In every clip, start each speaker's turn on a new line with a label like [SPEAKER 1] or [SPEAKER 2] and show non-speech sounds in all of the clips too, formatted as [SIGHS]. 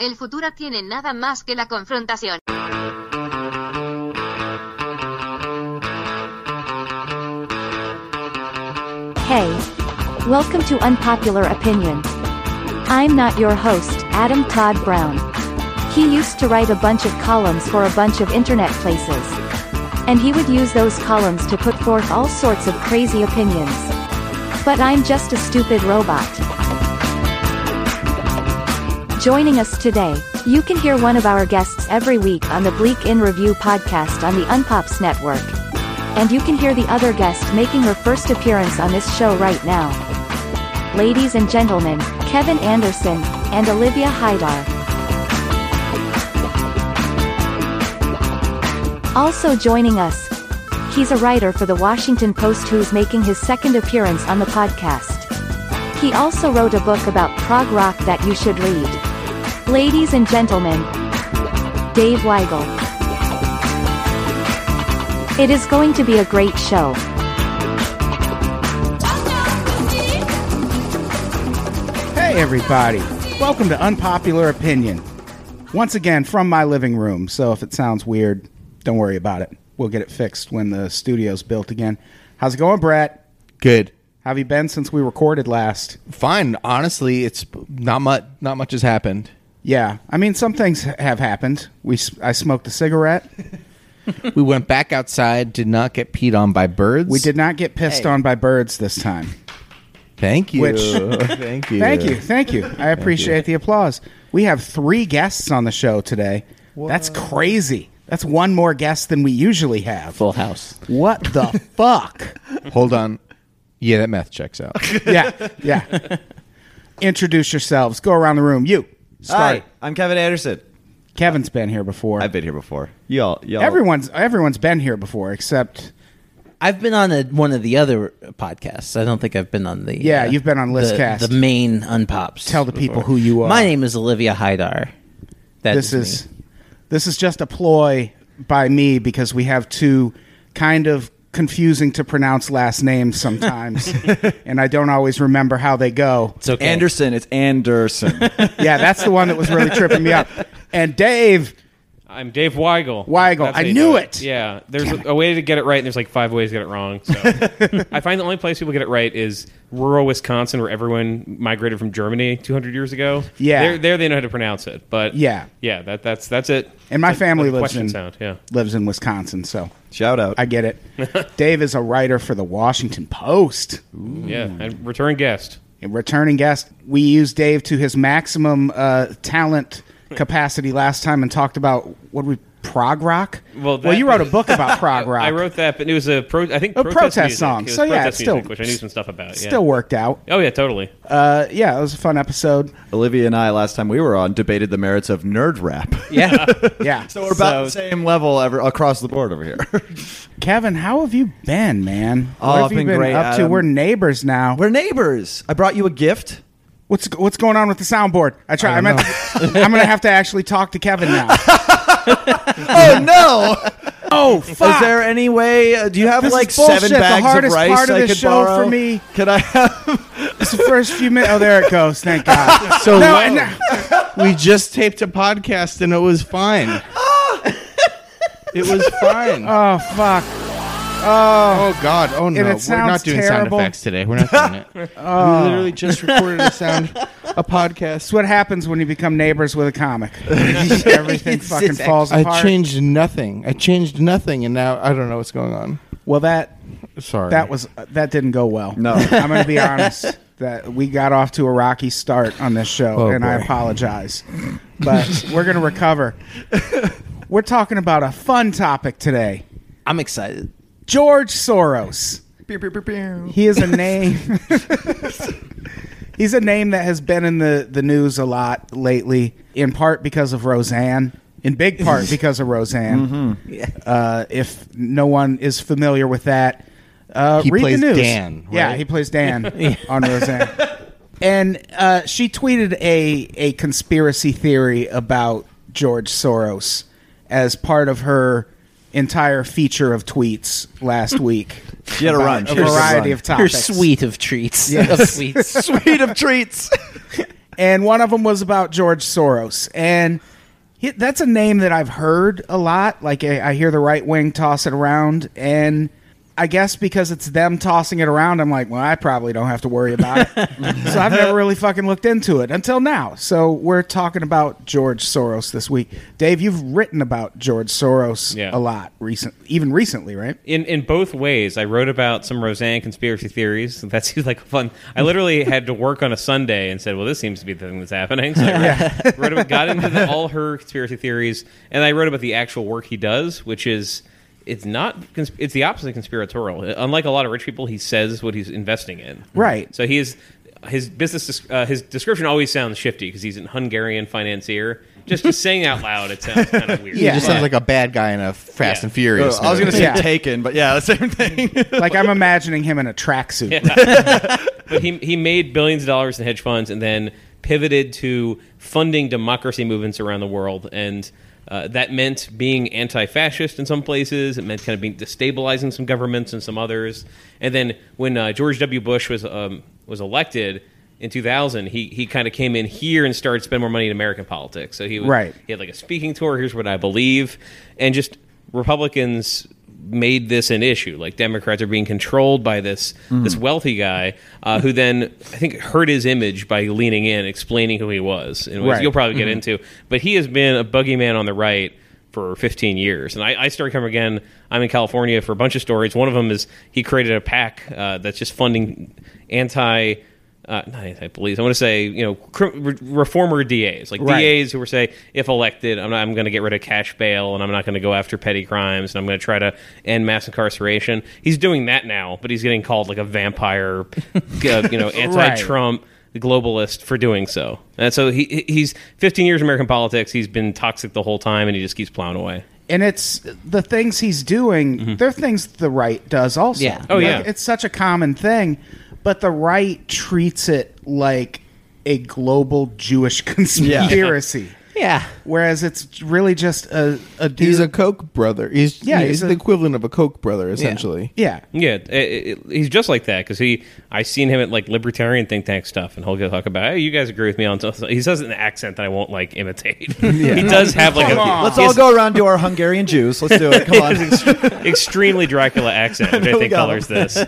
[SPEAKER 1] El futuro tiene nada más que la confrontación.
[SPEAKER 2] Hey. Welcome to Unpopular Opinion. I'm not your host, Adam Todd Brown. He used to write a bunch of columns for a bunch of internet places. And he would use those columns to put forth all sorts of crazy opinions. But I'm just a stupid robot. Joining us today, you can hear one of our guests every week on the Bleak In Review podcast on the Unpops Network. And you can hear the other guest making her first appearance on this show right now. Ladies and gentlemen, Kevin Anderson and Olivia Hydar. Also joining us, he's a writer for the Washington Post who's making his second appearance on the podcast. He also wrote a book about prog rock that you should read. Ladies and gentlemen, Dave Weigel. It is going to be a great show.
[SPEAKER 3] Hey, everybody. Welcome to Unpopular Opinion. Once again, from my living room. So if it sounds weird, don't worry about it. We'll get it fixed when the studio's built again. How's it going, Brett?
[SPEAKER 4] Good.
[SPEAKER 3] How have you been since we recorded last?
[SPEAKER 4] Fine. Honestly, it's not much. Not much has happened.
[SPEAKER 3] Yeah, I mean, some things have happened. We, s- I smoked a cigarette. [LAUGHS]
[SPEAKER 4] we went back outside. Did not get peed on by birds.
[SPEAKER 3] We did not get pissed on by birds this time.
[SPEAKER 4] Thank you.
[SPEAKER 3] Which- [LAUGHS]
[SPEAKER 4] Thank [LAUGHS] you.
[SPEAKER 3] Thank you, thank you. I appreciate the applause. We have three guests on the show today. That's crazy. That's one more guest than we usually have.
[SPEAKER 5] Full house.
[SPEAKER 3] What the fuck?
[SPEAKER 4] Hold on. Yeah, that math checks out.
[SPEAKER 3] yeah, yeah. Introduce yourselves. Go around the room. You start.
[SPEAKER 6] Hi, I'm Kevin Anderson.
[SPEAKER 3] Kevin's been here before.
[SPEAKER 6] I've been here before. Y'all, y'all.
[SPEAKER 3] everyone's everyone's been here before except
[SPEAKER 5] I've been on a, one of the other podcasts. I don't think I've been on the. uh,
[SPEAKER 3] Yeah, you've been on
[SPEAKER 5] the,
[SPEAKER 3] Listcast.
[SPEAKER 5] the main unpops.
[SPEAKER 3] Tell the people
[SPEAKER 5] before.
[SPEAKER 3] who you are.
[SPEAKER 5] My name is Olivia Hydar. That
[SPEAKER 3] this
[SPEAKER 5] is
[SPEAKER 3] is
[SPEAKER 5] me.
[SPEAKER 3] this is just a ploy by me because we have two kind of confusing to pronounce last names sometimes [LAUGHS] and I don't always remember how they go.
[SPEAKER 5] It's okay.
[SPEAKER 6] Anderson. It's Anderson.
[SPEAKER 3] Yeah, that's the one that was really tripping me up. And Dave,
[SPEAKER 7] I'm Dave Weigel.
[SPEAKER 3] Weigel.
[SPEAKER 7] That's
[SPEAKER 3] I
[SPEAKER 7] you
[SPEAKER 3] knew
[SPEAKER 7] do
[SPEAKER 3] it.
[SPEAKER 7] Yeah, there's [LAUGHS] a, a way to get it right, and there's like five ways to get it wrong. So [LAUGHS] I find the only place people get it right is rural Wisconsin, where everyone migrated from Germany 200 years ago.
[SPEAKER 3] Yeah.
[SPEAKER 7] there, there they know how to pronounce it. But
[SPEAKER 3] Yeah.
[SPEAKER 7] yeah, that that's that's it.
[SPEAKER 3] and my
[SPEAKER 7] Like-
[SPEAKER 3] family
[SPEAKER 7] like a
[SPEAKER 3] lives
[SPEAKER 7] question
[SPEAKER 3] in
[SPEAKER 7] sound. Yeah.
[SPEAKER 3] lives in Wisconsin, so
[SPEAKER 6] Shout out.
[SPEAKER 3] I get it. [LAUGHS] Dave is a writer for the Washington Post.
[SPEAKER 7] Yeah, and return guest.
[SPEAKER 3] A returning guest. We use Dave to his maximum uh, talent capacity last time and talked about what we prog rock.
[SPEAKER 7] Well, that-
[SPEAKER 3] you wrote a book about [LAUGHS] prog rock.
[SPEAKER 7] I wrote that, but it was a pro. I think
[SPEAKER 3] A
[SPEAKER 7] protest,
[SPEAKER 3] protest
[SPEAKER 7] music.
[SPEAKER 3] song.
[SPEAKER 7] It was
[SPEAKER 3] So, yeah,
[SPEAKER 7] protest
[SPEAKER 3] it's still-
[SPEAKER 7] music, which I knew some stuff about. Yeah.
[SPEAKER 3] Still worked out.
[SPEAKER 7] Oh yeah, totally.
[SPEAKER 3] Uh, yeah, it was a fun episode.
[SPEAKER 6] Olivia and I last time we were on debated the merits of nerd rap. [LAUGHS]
[SPEAKER 5] Yeah. [LAUGHS]
[SPEAKER 3] Yeah.
[SPEAKER 6] so we're about the same level ever across the board over here.
[SPEAKER 3] Kevin, how have you been, man?
[SPEAKER 6] Oh,
[SPEAKER 3] what have
[SPEAKER 6] I've
[SPEAKER 3] you
[SPEAKER 6] been
[SPEAKER 3] been
[SPEAKER 6] great,
[SPEAKER 3] up to? We're neighbors now.
[SPEAKER 6] we're neighbors. I brought you a gift.
[SPEAKER 3] What's what's going on with the soundboard? I try. I meant to- I'm gonna have to actually talk to Kevin now. [LAUGHS]
[SPEAKER 6] Oh no! [LAUGHS]
[SPEAKER 3] oh, fuck!
[SPEAKER 6] Is there any way? Uh, do you have
[SPEAKER 3] This is
[SPEAKER 6] like
[SPEAKER 3] bullshit.
[SPEAKER 6] seven
[SPEAKER 3] The
[SPEAKER 6] bags
[SPEAKER 3] hardest
[SPEAKER 6] of rice
[SPEAKER 3] part of
[SPEAKER 6] I
[SPEAKER 3] this
[SPEAKER 6] could
[SPEAKER 3] show
[SPEAKER 6] borrow?
[SPEAKER 3] for me-
[SPEAKER 6] Could I have? [LAUGHS]
[SPEAKER 3] It's the first few minutes. Oh, there it goes. Thank God.
[SPEAKER 4] So
[SPEAKER 3] no,
[SPEAKER 4] low.
[SPEAKER 3] and
[SPEAKER 4] we just taped a podcast and it was fine. it was fine.
[SPEAKER 3] oh fuck.
[SPEAKER 4] Oh. oh God! Oh no! We're not doing
[SPEAKER 3] terrible.
[SPEAKER 4] sound effects today. We're not doing it. [LAUGHS] We oh. literally just recorded a sound, a podcast.
[SPEAKER 3] That's what happens when you become neighbors with a comic. [LAUGHS] Everything fucking
[SPEAKER 5] it's
[SPEAKER 3] falls
[SPEAKER 4] I changed nothing. I changed nothing, and now I don't know what's going on.
[SPEAKER 3] Well, that
[SPEAKER 4] Sorry.
[SPEAKER 3] that was uh, that didn't go well.
[SPEAKER 6] No.
[SPEAKER 3] I'm going to be honest. That we got off to a rocky start on this show,
[SPEAKER 4] Oh,
[SPEAKER 3] and I apologize. But we're going to recover. [LAUGHS] We're talking about a fun topic today.
[SPEAKER 5] I'm excited.
[SPEAKER 3] George Soros. He is a name. he's a name that has been in the, the news a lot lately, in part because of Roseanne, in big part [LAUGHS] because of Roseanne. Uh, if no one is familiar with that, uh,
[SPEAKER 8] He
[SPEAKER 3] read
[SPEAKER 8] plays
[SPEAKER 3] the news.
[SPEAKER 8] Dan,
[SPEAKER 3] Yeah, he plays Dan [LAUGHS] on Roseanne. And uh, she tweeted a a conspiracy theory about George Soros as part of her entire feature of tweets last hmm. week.
[SPEAKER 6] You had a run.
[SPEAKER 3] A
[SPEAKER 6] She had a
[SPEAKER 3] variety
[SPEAKER 6] run.
[SPEAKER 3] of topics.
[SPEAKER 5] Your suite of treats.
[SPEAKER 3] Yes.
[SPEAKER 5] Of sweets. [LAUGHS]
[SPEAKER 6] Suite of treats. [LAUGHS]
[SPEAKER 3] and one of them was about George Soros. And he, that's a name that I've heard a lot. Like I, I hear the right wing toss it around, and I guess because it's them tossing it around, I'm like, well, I probably don't have to worry about it. so I've never really fucking looked into it until now. So we're talking about George Soros this week. Dave, you've written about George Soros
[SPEAKER 7] Yeah.
[SPEAKER 3] a lot recent, even recently, right?
[SPEAKER 7] in in both ways. I wrote about some Roseanne conspiracy theories. [LAUGHS] That seems like fun. I literally had to work on a Sunday and said, "Well, this seems to be the thing that's happening." So I wrote, [LAUGHS] wrote about, got into the, all her conspiracy theories, and I wrote about the actual work he does, which is it's not it's the opposite of conspiratorial. Unlike a lot of rich people, he says what he's investing in.
[SPEAKER 3] Right.
[SPEAKER 7] So he is his business uh, his description always sounds shifty because he's an Hungarian financier. Just just saying out loud, it sounds kind of weird.
[SPEAKER 8] He just sounds like a bad guy in a Fast
[SPEAKER 7] Yeah.
[SPEAKER 8] and Furious.
[SPEAKER 6] I was going to say
[SPEAKER 3] Yeah.
[SPEAKER 6] Taken, but yeah, the same thing. [LAUGHS]
[SPEAKER 3] Like I'm imagining him in a tracksuit. [LAUGHS]
[SPEAKER 7] but he he made billions of dollars in hedge funds and then pivoted to funding democracy movements around the world and uh, that meant being anti-fascist in some places. It meant kind of being destabilizing some governments and some others. And then when uh, George W. Bush was um, was elected in 2000, he he kind of came in here and started spending more money in American politics. So he was,
[SPEAKER 3] Right.
[SPEAKER 7] he had like a speaking tour. Here's what I believe, and just Republicans made this an issue. Like Democrats are being controlled by this this wealthy guy uh, who then I think hurt his image by leaning in, explaining who he was, ways
[SPEAKER 3] Right.
[SPEAKER 7] you'll probably get into. But he has been a boogeyman on the right for 15 years, and I, I started coming again. I'm in California for a bunch of stories. One of them is he created a PAC uh, that's just funding anti. Uh, not anti-police. I want to say, you know, cr- re- reformer DAs, like
[SPEAKER 3] Right.
[SPEAKER 7] DAs who were say, if elected, I'm, not, I'm going to get rid of cash bail and I'm not going to go after petty crimes and I'm going to try to end mass incarceration. He's doing that now, but he's getting called like a vampire, [LAUGHS] uh, you know, [LAUGHS] anti-Trump globalist for doing so. And so he he's 15 years in American politics. He's been toxic the whole time, and he just keeps plowing away.
[SPEAKER 3] and it's the things he's doing. They're things the right does also.
[SPEAKER 5] Yeah.
[SPEAKER 7] Oh,
[SPEAKER 3] Like,
[SPEAKER 7] yeah.
[SPEAKER 3] it's such a common thing, but the right treats it like a global Jewish [LAUGHS] conspiracy.
[SPEAKER 5] Yeah.
[SPEAKER 3] Whereas it's really just a, a dude.
[SPEAKER 8] He's a Koch brother. He's
[SPEAKER 3] Yeah,
[SPEAKER 8] yeah,
[SPEAKER 3] he's
[SPEAKER 8] he's,
[SPEAKER 3] a-
[SPEAKER 8] the equivalent of a Koch brother, essentially.
[SPEAKER 3] yeah.
[SPEAKER 7] Yeah, it, it, he's just like that because he. I seen him at like libertarian think tank stuff, and he'll go talk about, "Hey, you guys agree with me on." something." He says it in an accent that I won't like imitate. [LAUGHS] He does have like
[SPEAKER 3] Come
[SPEAKER 7] a
[SPEAKER 3] on.
[SPEAKER 6] Let's all go around to our Hungarian Jews. Let's do it. Come [LAUGHS] on.
[SPEAKER 7] extremely Dracula accent, which I
[SPEAKER 6] We
[SPEAKER 7] think colors
[SPEAKER 6] him.
[SPEAKER 7] this.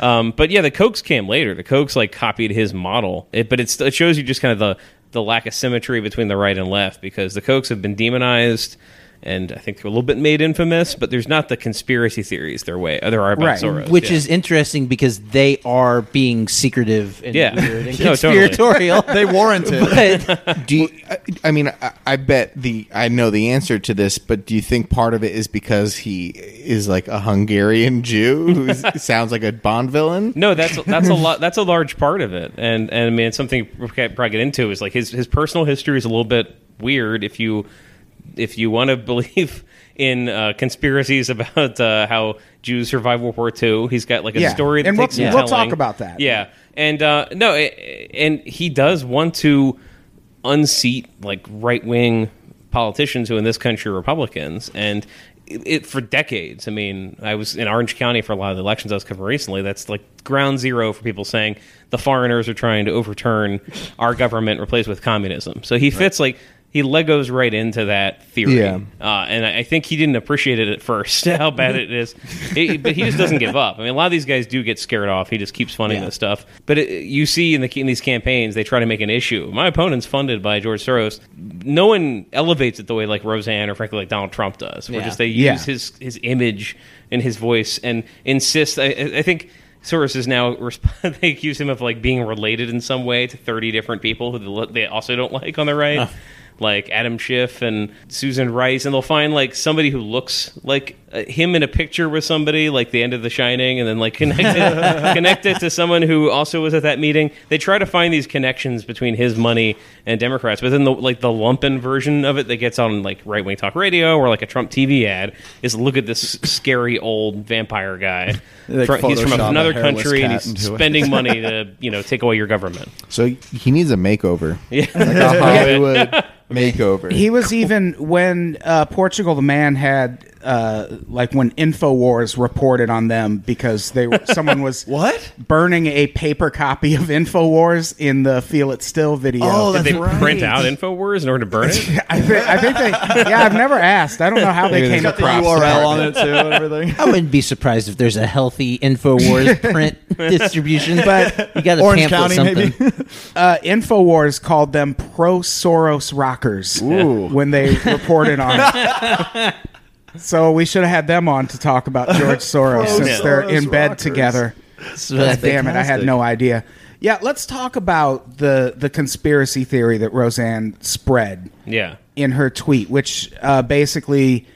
[SPEAKER 7] Um, but yeah, the Kochs came later. The Kochs like copied his model, it, but it shows you just kind of the the lack of symmetry between the right and left because the Kochs have been demonized. And I think they're a little bit made infamous, but there's not the conspiracy theories there way there are about
[SPEAKER 3] Right.
[SPEAKER 7] Soros,
[SPEAKER 5] Which
[SPEAKER 7] yeah.
[SPEAKER 5] is interesting because they are being secretive and
[SPEAKER 7] Yeah.
[SPEAKER 5] weird and [LAUGHS]
[SPEAKER 7] No,
[SPEAKER 5] conspiratorial.
[SPEAKER 6] they warrant it.
[SPEAKER 5] but
[SPEAKER 8] Do you, I, I mean, I, I bet the I know the answer to this, but do you think part of it is because he is like a Hungarian Jew who [LAUGHS] sounds like a Bond villain?
[SPEAKER 7] No, that's that's a lot. That's a large part of it, and and I mean, it's something we could probably get into is like his his personal history is a little bit weird. If you if you want to believe [LAUGHS] in uh, conspiracies about uh, how Jews survived World War II, he's got like a
[SPEAKER 3] Yeah.
[SPEAKER 7] story that
[SPEAKER 3] And we'll-
[SPEAKER 7] some
[SPEAKER 3] we'll talk about that.
[SPEAKER 7] Yeah, and uh, no, eh, and he does want to unseat like right wing politicians who in this country are Republicans and. It, it for decades. I mean, I was in Orange County for a lot of the elections I was covering recently. That's like ground zero for people saying the foreigners are trying to overturn our government, replace with communism. So he fits like he legos right into that theory.
[SPEAKER 8] Yeah.
[SPEAKER 7] Uh, and I think he didn't appreciate it at first [LAUGHS] how bad it is, He- but he just doesn't give up. I mean, a lot of these guys do get scared off. He just keeps funding this stuff. But it, you see in the in these campaigns, they try to make an issue. My opponent's funded by George Soros. No one elevates it the way like Roseanne or frankly like Donald Trump does. Where
[SPEAKER 5] Yeah.
[SPEAKER 7] just they
[SPEAKER 3] Yeah.
[SPEAKER 7] use his his image and his voice and insist. I, I I think. Soros is now [LAUGHS] they accuse him of like being related in some way to 30 different people who they also don't like on the right. Like Adam Schiff and Susan Rice, and they'll find like somebody who looks like uh, him in a picture with somebody, like the end of The Shining, and then like connect it, [LAUGHS] connect it to someone who also was at that meeting. They try to find these connections between his money and Democrats, but then the like the lumpen version of it that gets on like right wing talk radio or like a Trump TV ad is look at this scary old vampire guy.
[SPEAKER 6] Like
[SPEAKER 7] Fr- he's from another country and he's
[SPEAKER 6] into it.
[SPEAKER 7] spending [LAUGHS] money to you know take away your government.
[SPEAKER 8] So he needs a makeover.
[SPEAKER 7] Yeah.
[SPEAKER 8] Like a [LAUGHS] Hollywood makeover.
[SPEAKER 3] He was even when uh, Portugal the Man had uh, like when Infowars reported on them because they were someone was [LAUGHS]
[SPEAKER 6] What?
[SPEAKER 3] burning a paper copy of Infowars in the Feel It Still video.
[SPEAKER 8] Oh,
[SPEAKER 7] Did they
[SPEAKER 8] right.
[SPEAKER 7] print out Infowars in order to burn it? [LAUGHS]
[SPEAKER 3] I think I think they yeah I've never asked. I don't know how they came
[SPEAKER 6] Got the URL on it too and everything.
[SPEAKER 5] I wouldn't be surprised if there's a healthy Infowars [LAUGHS] print distribution, but you got to
[SPEAKER 6] Orange
[SPEAKER 5] pamphlet
[SPEAKER 6] County,
[SPEAKER 5] something.
[SPEAKER 6] maybe.
[SPEAKER 3] Uh, Infowars called them pro Soros rockers
[SPEAKER 6] Ooh.
[SPEAKER 3] when they reported on it. So we should have had them on to talk about [LAUGHS] George Soros since they're in bed
[SPEAKER 6] rockers.
[SPEAKER 3] together.
[SPEAKER 5] So I
[SPEAKER 3] Damn it, I had no idea. Yeah, let's talk about the the conspiracy theory that Roseanne spread
[SPEAKER 7] Yeah.
[SPEAKER 3] in her tweet, which uh, basically,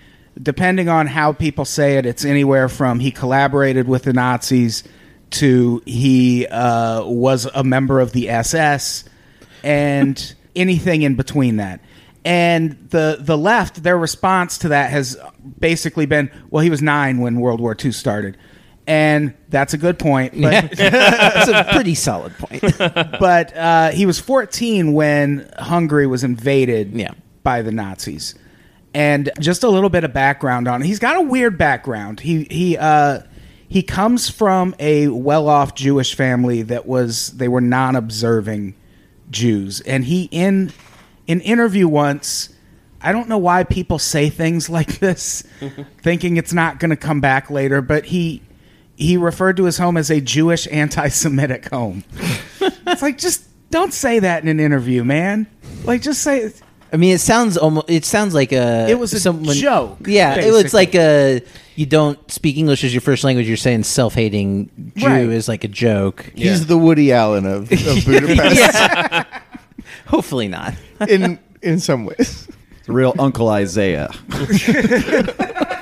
[SPEAKER 3] depending on how people say it, it's anywhere from he collaborated with the Nazis to he uh, was a member of the SS and anything in between that. And the the left, their response to that has basically been, well, he was nine when World War II started. And that's a good point. But [LAUGHS]
[SPEAKER 5] That's a pretty solid point. [LAUGHS]
[SPEAKER 3] but uh, he was 14 when Hungary was invaded
[SPEAKER 5] Yeah.
[SPEAKER 3] by the Nazis. And just a little bit of background on. He's got a weird background. He he uh, he comes from a well-off Jewish family that was they were non-observing Jews, and he in an interview once. I don't know why people say things [LAUGHS] like this, thinking it's not going to come back later. But he he referred to his home as a Jewish anti-Semitic home. [LAUGHS] it's like just don't say that in an interview, man. Like just say
[SPEAKER 5] I mean, it sounds almost. It sounds like a.
[SPEAKER 3] It was a joke,
[SPEAKER 5] Yeah, it was like a. You don't speak English as your first language. You're saying self-hating Jew
[SPEAKER 3] Right.
[SPEAKER 5] is like a joke.
[SPEAKER 8] He's the Woody Allen of, of [LAUGHS] Budapest [LAUGHS]
[SPEAKER 5] Hopefully not. [LAUGHS]
[SPEAKER 8] in in some ways.
[SPEAKER 6] It's real Uncle Isaiah. [LAUGHS]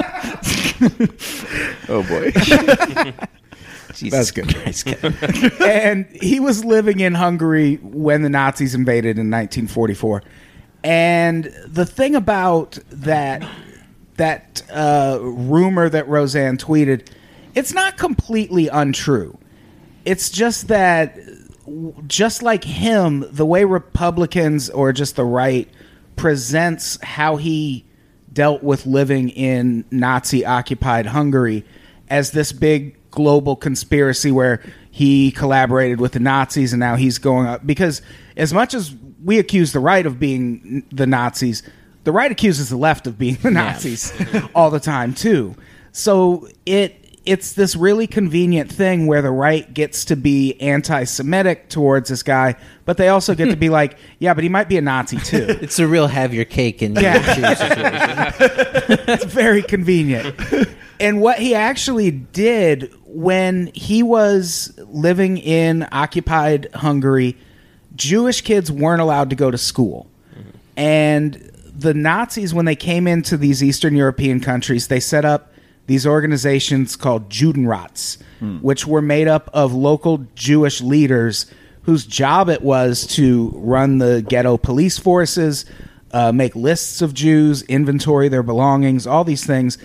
[SPEAKER 8] Oh boy.
[SPEAKER 5] Jesus
[SPEAKER 3] good.
[SPEAKER 5] Christ, Kevin.
[SPEAKER 3] and he was living in Hungary when the Nazis invaded in 1944. And the thing about that that uh, rumor that Roseanne tweeted, it's not completely untrue. It's just that, w- just like him, the way Republicans or just the right presents how he dealt with living in Nazi occupied Hungary as this big global conspiracy where he collaborated with the Nazis and now he's going up. Because as much as we accuse the right of being the Nazis, the right accuses the left of being the Nazis all the time too. So it it's this really convenient thing where the right gets to be anti-Semitic towards this guy, but they also get to be [LAUGHS] like, yeah, but he might be a Nazi too. [LAUGHS]
[SPEAKER 5] It's a real have your cake and
[SPEAKER 3] Yeah. [LAUGHS]
[SPEAKER 5] situation.
[SPEAKER 3] it's very convenient. And what he actually did when he was living in occupied Hungary, Jewish kids weren't allowed to go to school. Mm-hmm. And the Nazis, when they came into these Eastern European countries, they set up these organizations called Judenrats, which were made up of local Jewish leaders whose job it was to run the ghetto police forces, uh, make lists of Jews, inventory their belongings, all these things.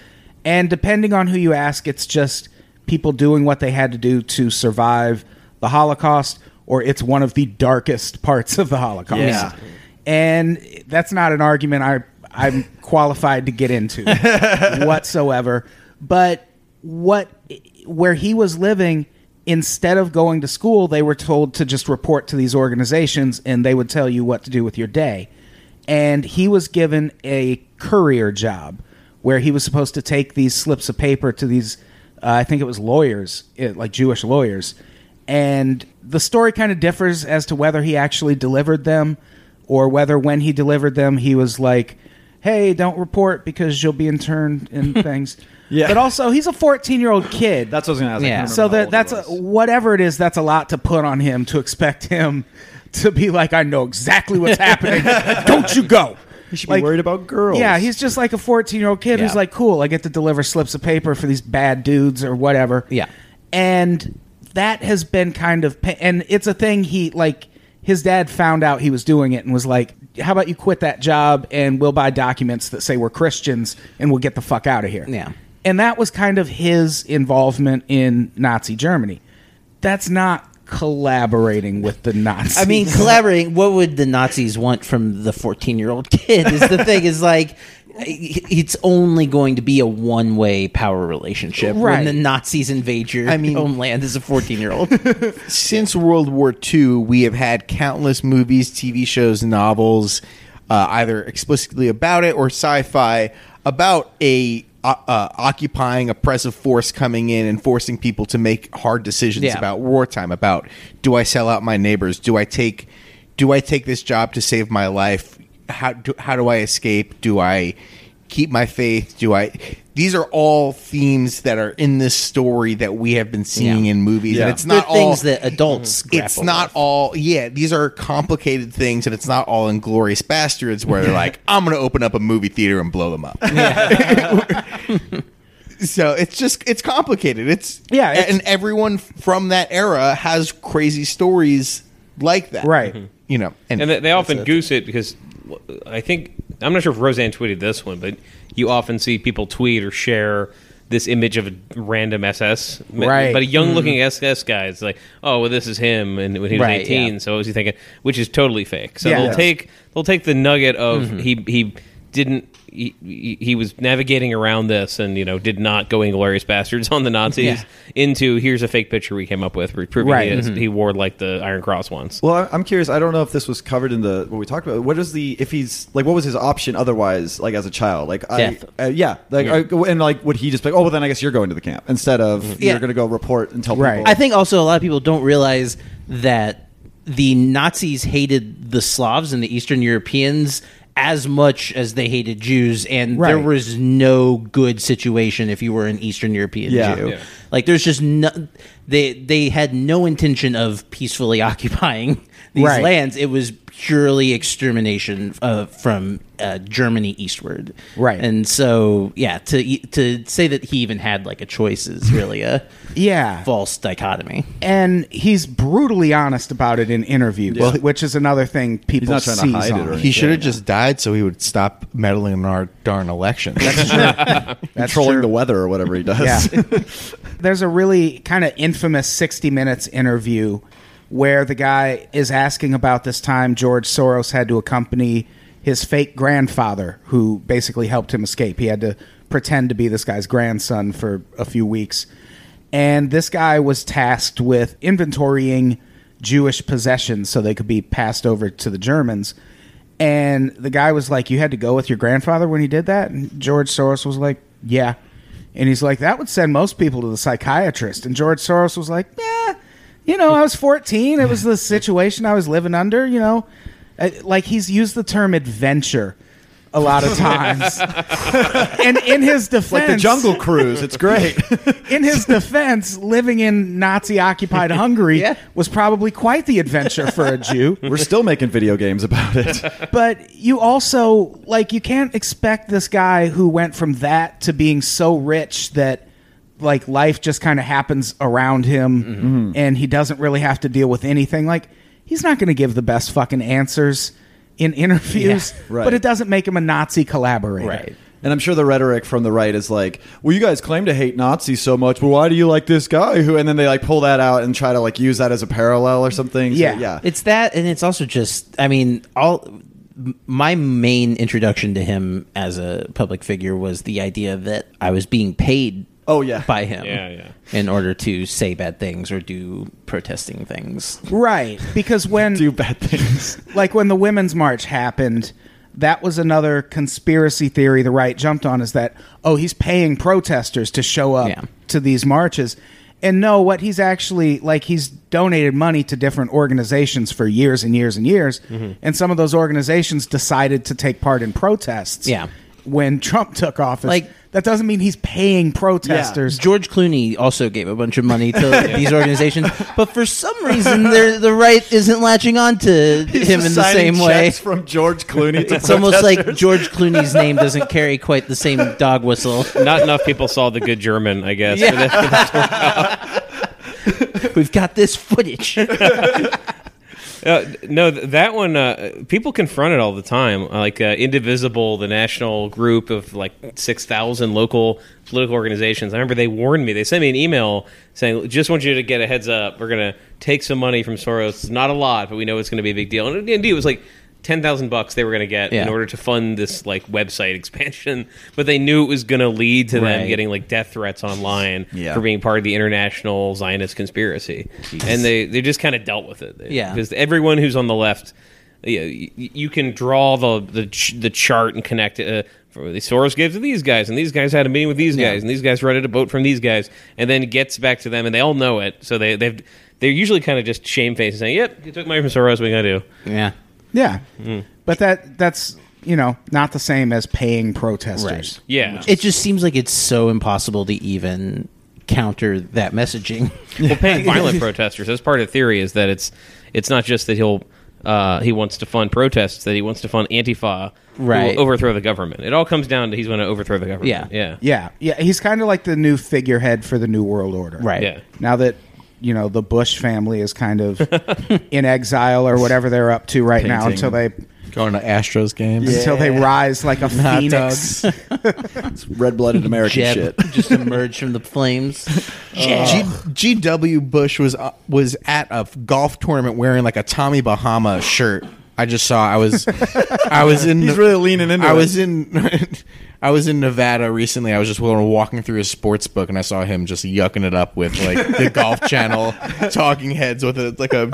[SPEAKER 3] And depending on who you ask, it's just people doing what they had to do to survive the Holocaust, or it's one of the darkest [LAUGHS] parts of the Holocaust.
[SPEAKER 6] Yeah.
[SPEAKER 3] And that's not an argument I I'm qualified to get into [LAUGHS] whatsoever. But what where he was living, instead of going to school, they were told to just report to these organizations, and they would tell you what to do with your day. And he was given a courier job where he was supposed to take these slips of paper to these, uh, I think it was lawyers, eh, like Jewish lawyers. And the story kind of differs as to whether he actually delivered them or whether when he delivered them, he was like, hey, don't report because you'll be interned and [LAUGHS] things.
[SPEAKER 6] Yeah.
[SPEAKER 3] But also, he's a 14 year old kid.
[SPEAKER 6] That's what I was going to ask. I
[SPEAKER 5] Yeah.
[SPEAKER 6] can't
[SPEAKER 3] so
[SPEAKER 6] remember
[SPEAKER 3] that
[SPEAKER 6] how
[SPEAKER 3] that's a,
[SPEAKER 6] was.
[SPEAKER 3] whatever it is. That's a lot to put on him to expect him to be like, I know exactly what's happening. [LAUGHS] Don't you go?
[SPEAKER 6] He should be worried about girls.
[SPEAKER 3] Yeah, he's just like a 14 year old kid who's
[SPEAKER 5] Yeah.
[SPEAKER 3] like, cool, I get to deliver slips of paper for these bad dudes or whatever.
[SPEAKER 5] Yeah.
[SPEAKER 3] And that has been kind of, pa- and it's a thing he, like, his dad found out he was doing it and was like, how about you quit that job and we'll buy documents that say we're Christians and we'll get the fuck out of here.
[SPEAKER 5] Yeah.
[SPEAKER 3] And that was kind of his involvement in Nazi Germany. That's not collaborating with the Nazis.
[SPEAKER 5] I mean, collaborating. What would the Nazis want from the fourteen-year-old kid? Is the thing is like. It's only going to be a one-way power relationship
[SPEAKER 3] Right.
[SPEAKER 5] when the Nazis invade your
[SPEAKER 8] I mean-
[SPEAKER 5] homeland as a fourteen-year-old. [LAUGHS]
[SPEAKER 8] Since World War II, we have had countless movies, TV shows, novels, uh, either explicitly about it or sci-fi about a uh, uh, occupying oppressive force coming in and forcing people to make hard decisions
[SPEAKER 5] Yeah.
[SPEAKER 8] about wartime. About do I sell out my neighbors? Do I take do I take this job to save my life? How do, how do I escape? Do I keep my faith? Do I? These are all themes that are in this story that we have been seeing
[SPEAKER 5] Yeah.
[SPEAKER 8] in movies,
[SPEAKER 6] Yeah.
[SPEAKER 8] and it's
[SPEAKER 5] They're
[SPEAKER 8] not all
[SPEAKER 5] things that adults.
[SPEAKER 8] Mm-hmm.
[SPEAKER 5] it's
[SPEAKER 8] not
[SPEAKER 5] with.
[SPEAKER 8] all yeah these are complicated things and it's not all inglorious bastards where they're like i'm gonna open up a movie theater and blow them up [LAUGHS] so it's just it's complicated it's
[SPEAKER 3] Yeah, it's-
[SPEAKER 8] and everyone from that era has crazy stories like that
[SPEAKER 3] Right. Mm-hmm.
[SPEAKER 8] you know and,
[SPEAKER 7] and they, they often goose it because I think I'm not sure if Roseanne tweeted this one, but you often see people tweet or share this image of a random SS,
[SPEAKER 3] Right.
[SPEAKER 7] But a young-looking SS guy is like, oh, well, this is him, and when he was
[SPEAKER 5] Right,
[SPEAKER 7] 18,
[SPEAKER 5] yeah.
[SPEAKER 7] so what was he thinking? Which is totally fake. So
[SPEAKER 3] Yeah.
[SPEAKER 7] they'll
[SPEAKER 3] Yes.
[SPEAKER 7] take they'll take the nugget of
[SPEAKER 5] Mm-hmm.
[SPEAKER 7] he he didn't. He, he, he was navigating around this and you know did not go inglorious bastards on the Nazis
[SPEAKER 5] Yeah.
[SPEAKER 7] into here's a fake picture we came up with proving
[SPEAKER 3] Right.
[SPEAKER 7] he, is,
[SPEAKER 5] Mm-hmm.
[SPEAKER 7] he wore like the Iron Cross once.
[SPEAKER 6] Well, I- I'm curious. I don't know if this was covered in the what we talked about. What is the if he's like what was his option otherwise? Like as a child, like
[SPEAKER 5] Death.
[SPEAKER 6] I, uh, yeah, like I- and like would he just be like, oh well, then I guess you're going to the camp instead of
[SPEAKER 5] Yeah.
[SPEAKER 6] you're going to go report and tell
[SPEAKER 3] Right.
[SPEAKER 6] people.
[SPEAKER 5] I think also a lot of people don't realize that the Nazis hated the Slavs and the Eastern Europeans as much as they hated Jews, and there was no good situation if you were an Eastern European
[SPEAKER 6] Yeah.
[SPEAKER 5] Jew.
[SPEAKER 7] Yeah.
[SPEAKER 5] Like, there's just no they they had no intention of peacefully [LAUGHS] occupying these
[SPEAKER 3] Right.
[SPEAKER 5] lands. It was purely extermination uh, from uh, Germany eastward.
[SPEAKER 3] Right.
[SPEAKER 5] and so yeah, to to say that he even had like a choice is [LAUGHS] really a
[SPEAKER 3] yeah.
[SPEAKER 5] false dichotomy.
[SPEAKER 3] and he's brutally honest about it in interviews,
[SPEAKER 6] Well,
[SPEAKER 3] which is another thing people
[SPEAKER 6] not trying to
[SPEAKER 3] seize
[SPEAKER 6] hide it or anything.
[SPEAKER 8] he should have just died so he would stop meddling in our darn elections
[SPEAKER 3] That's [LAUGHS]
[SPEAKER 6] controlling
[SPEAKER 3] true.
[SPEAKER 6] the weather or whatever he does.
[SPEAKER 3] Yeah. [LAUGHS] There's a really kind of infamous 60 Minutes interview where the guy is asking about this time George Soros had to accompany his fake grandfather, who basically helped him escape. He had to pretend to be this guy's grandson for a few weeks. And this guy was tasked with inventorying Jewish possessions so they could be passed over to the Germans. And the guy was like, You had to go with your grandfather when he did that? And George Soros was like, Yeah. And he's like, That would send most people to the psychiatrist. And George Soros was like, Yeah, you know, I was 14. It was the situation I was living under, you know. Uh, Like he's used the term adventure a lot of times. [LAUGHS] and in his defense,
[SPEAKER 6] like the Jungle Cruise. It's great. [LAUGHS]
[SPEAKER 3] in his defense, living in Nazi occupied [LAUGHS] Hungary
[SPEAKER 5] Yeah.
[SPEAKER 3] was probably quite the adventure for a Jew.
[SPEAKER 6] We're still making video games about it.
[SPEAKER 3] But you also like you can't expect this guy who went from that to being so rich that like life just kind of happens around him mm-hmm. and he doesn't really have to deal with anything. Like he's not going to give the best fucking answers in [LAUGHS] interviews,
[SPEAKER 6] Yeah, right.
[SPEAKER 3] but it doesn't make him a Nazi collaborator.
[SPEAKER 5] Right.
[SPEAKER 6] And I'm sure the rhetoric from the right is like, "Well, you guys claim to hate Nazis so much, but why do you like this guy who?" And then they like pull that out and try to like use that as a parallel or something. So,
[SPEAKER 3] Yeah.
[SPEAKER 6] yeah.
[SPEAKER 5] It's that, and it's also just. I mean, all my main introduction to him as a public figure was the idea that I was being paid.
[SPEAKER 6] Oh, yeah.
[SPEAKER 5] by him.
[SPEAKER 7] Yeah, yeah.
[SPEAKER 5] In order to say bad things or do protesting things.
[SPEAKER 3] Right. Because [LAUGHS] when
[SPEAKER 6] do bad things.
[SPEAKER 3] like when the women's march happened that was another conspiracy theory the right jumped on is that oh he's paying protesters to show up
[SPEAKER 5] Yeah.
[SPEAKER 3] to these marches and no what he's actually like he's donated money to different organizations for years and years and years mm-hmm. and some of those organizations decided to take part in protests
[SPEAKER 5] Yeah.
[SPEAKER 3] When Trump took office
[SPEAKER 5] Like-
[SPEAKER 3] that doesn't mean he's paying protesters.
[SPEAKER 5] George Clooney also gave a bunch of money to [LAUGHS] these organizations, but for some reason, the right isn't latching on to [LAUGHS]
[SPEAKER 6] He's
[SPEAKER 5] him in the same way.
[SPEAKER 6] from George Clooney. To [LAUGHS]
[SPEAKER 5] It's almost like. George Clooney's name doesn't carry quite the same dog whistle.
[SPEAKER 7] Not enough people saw the good German, I guess. for this- for this to work out.
[SPEAKER 5] We've got this footage.
[SPEAKER 7] Uh, no, that one uh, people confront it all the time. Like uh, Indivisible, the national group of like six thousand local political organizations. I remember they warned me. They sent me an email saying, "Just want you to get a heads up. We're to take some money from Soros. Not a lot, but we know it's to be a big deal." And indeed, it was like ten thousand bucks they were going to get in order to fund this like website [LAUGHS] expansion. But they knew it was going to lead to them getting like death threats online
[SPEAKER 6] Yeah.
[SPEAKER 7] for being part of the international Zionist conspiracy, and they they just kind of dealt with it.
[SPEAKER 5] Yeah.
[SPEAKER 7] because everyone who's on the left, you, know, you, you can draw the the ch- the chart and connect it. Uh, the Soros gave to these guys, and these guys had a meeting with these guys, and these guys rented a boat from these guys, and then gets back to them, and they all know it. So they they've they're usually kind of just shamefaced and saying, "Yep, you took money from Soros. What are you gonna do?"
[SPEAKER 5] Yeah.
[SPEAKER 3] Yeah,
[SPEAKER 7] Mm.
[SPEAKER 3] but that that's you know not the same as paying protesters.
[SPEAKER 7] Yeah,
[SPEAKER 5] It just seems like it's so impossible to even counter that messaging. [LAUGHS]
[SPEAKER 7] well, paying [LAUGHS] violent protesters. That's part of the theory is that it's it's not just that he'll uh, he wants to fund protests, that he wants to fund Antifa, who will
[SPEAKER 5] Right.
[SPEAKER 7] overthrow the government. It all comes down to he's going to overthrow the government.
[SPEAKER 5] Yeah.
[SPEAKER 7] yeah,
[SPEAKER 3] Yeah, yeah, he's kind of like the new figurehead for the new world order.
[SPEAKER 5] Right.
[SPEAKER 7] yeah.
[SPEAKER 3] now that you know the Bush family is kind of [LAUGHS] in exile or whatever they're up to right now
[SPEAKER 6] Painting.
[SPEAKER 3] until they
[SPEAKER 8] Going to Astros games.
[SPEAKER 3] until they rise like a [LAUGHS]
[SPEAKER 8] Hot
[SPEAKER 3] phoenix. [LAUGHS]
[SPEAKER 6] red-blooded American
[SPEAKER 5] Jeb
[SPEAKER 6] shit.
[SPEAKER 5] just emerged from the flames.
[SPEAKER 8] G- GW Bush was uh, was at a golf tournament wearing like a Tommy Bahama shirt. I just saw. I was I was in.
[SPEAKER 6] He's really leaning into
[SPEAKER 8] I
[SPEAKER 6] it.
[SPEAKER 8] was in. I was in Nevada recently. I was just walking through a sports book, and I saw him just yucking it up with like the [LAUGHS] Golf Channel talking heads with it. Like a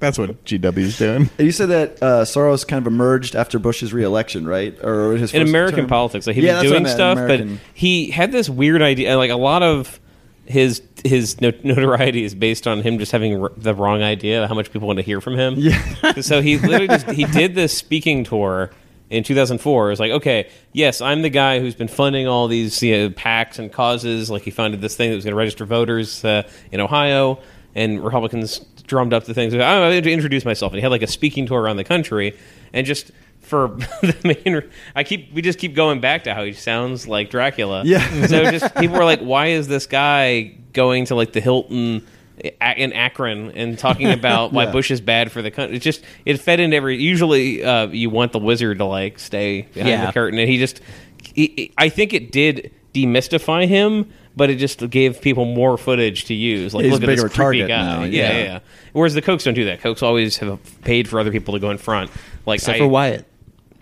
[SPEAKER 8] that's what GW's doing.
[SPEAKER 6] You said that uh, Soros kind of emerged after Bush's reelection, right? Or his
[SPEAKER 7] in American
[SPEAKER 6] term?
[SPEAKER 7] politics. Like he
[SPEAKER 6] Yeah,
[SPEAKER 7] was
[SPEAKER 6] that's what
[SPEAKER 7] doing stuff,
[SPEAKER 6] American.
[SPEAKER 7] but he had this weird idea. Like a lot of his his notoriety is based on him just having r- the wrong idea of how much people want to hear from him. Yeah. so he literally just he [LAUGHS] did this speaking tour in 2004. It was like, okay, yes, I'm the guy who's been funding all these you know, PACs and causes. Like he funded this thing that was going to register voters uh, in Ohio, and Republicans drummed up the things. I'm going to introduce myself, and he had like a speaking tour around the country, and just for [LAUGHS] the main, I keep we just keep going back to how he sounds like Dracula.
[SPEAKER 6] Yeah.
[SPEAKER 7] So just people were like, why is this guy going to like the Hilton? In Akron and talking [LAUGHS] about why
[SPEAKER 6] Yeah.
[SPEAKER 7] Bush is bad for the country. It just it fed into every. Usually, uh, you want the wizard to like stay behind
[SPEAKER 5] Yeah.
[SPEAKER 7] the curtain, and he just. He, I think it did demystify him, but it just gave people more footage to use. Like,
[SPEAKER 6] He's
[SPEAKER 7] look
[SPEAKER 6] a
[SPEAKER 7] at this creepy
[SPEAKER 6] target
[SPEAKER 7] guy.
[SPEAKER 6] now,
[SPEAKER 7] yeah.
[SPEAKER 6] yeah.
[SPEAKER 7] yeah. Whereas the Kochs don't do that. Kochs always have paid for other people to go in front. Like
[SPEAKER 5] Except
[SPEAKER 7] I-
[SPEAKER 5] for Wyatt.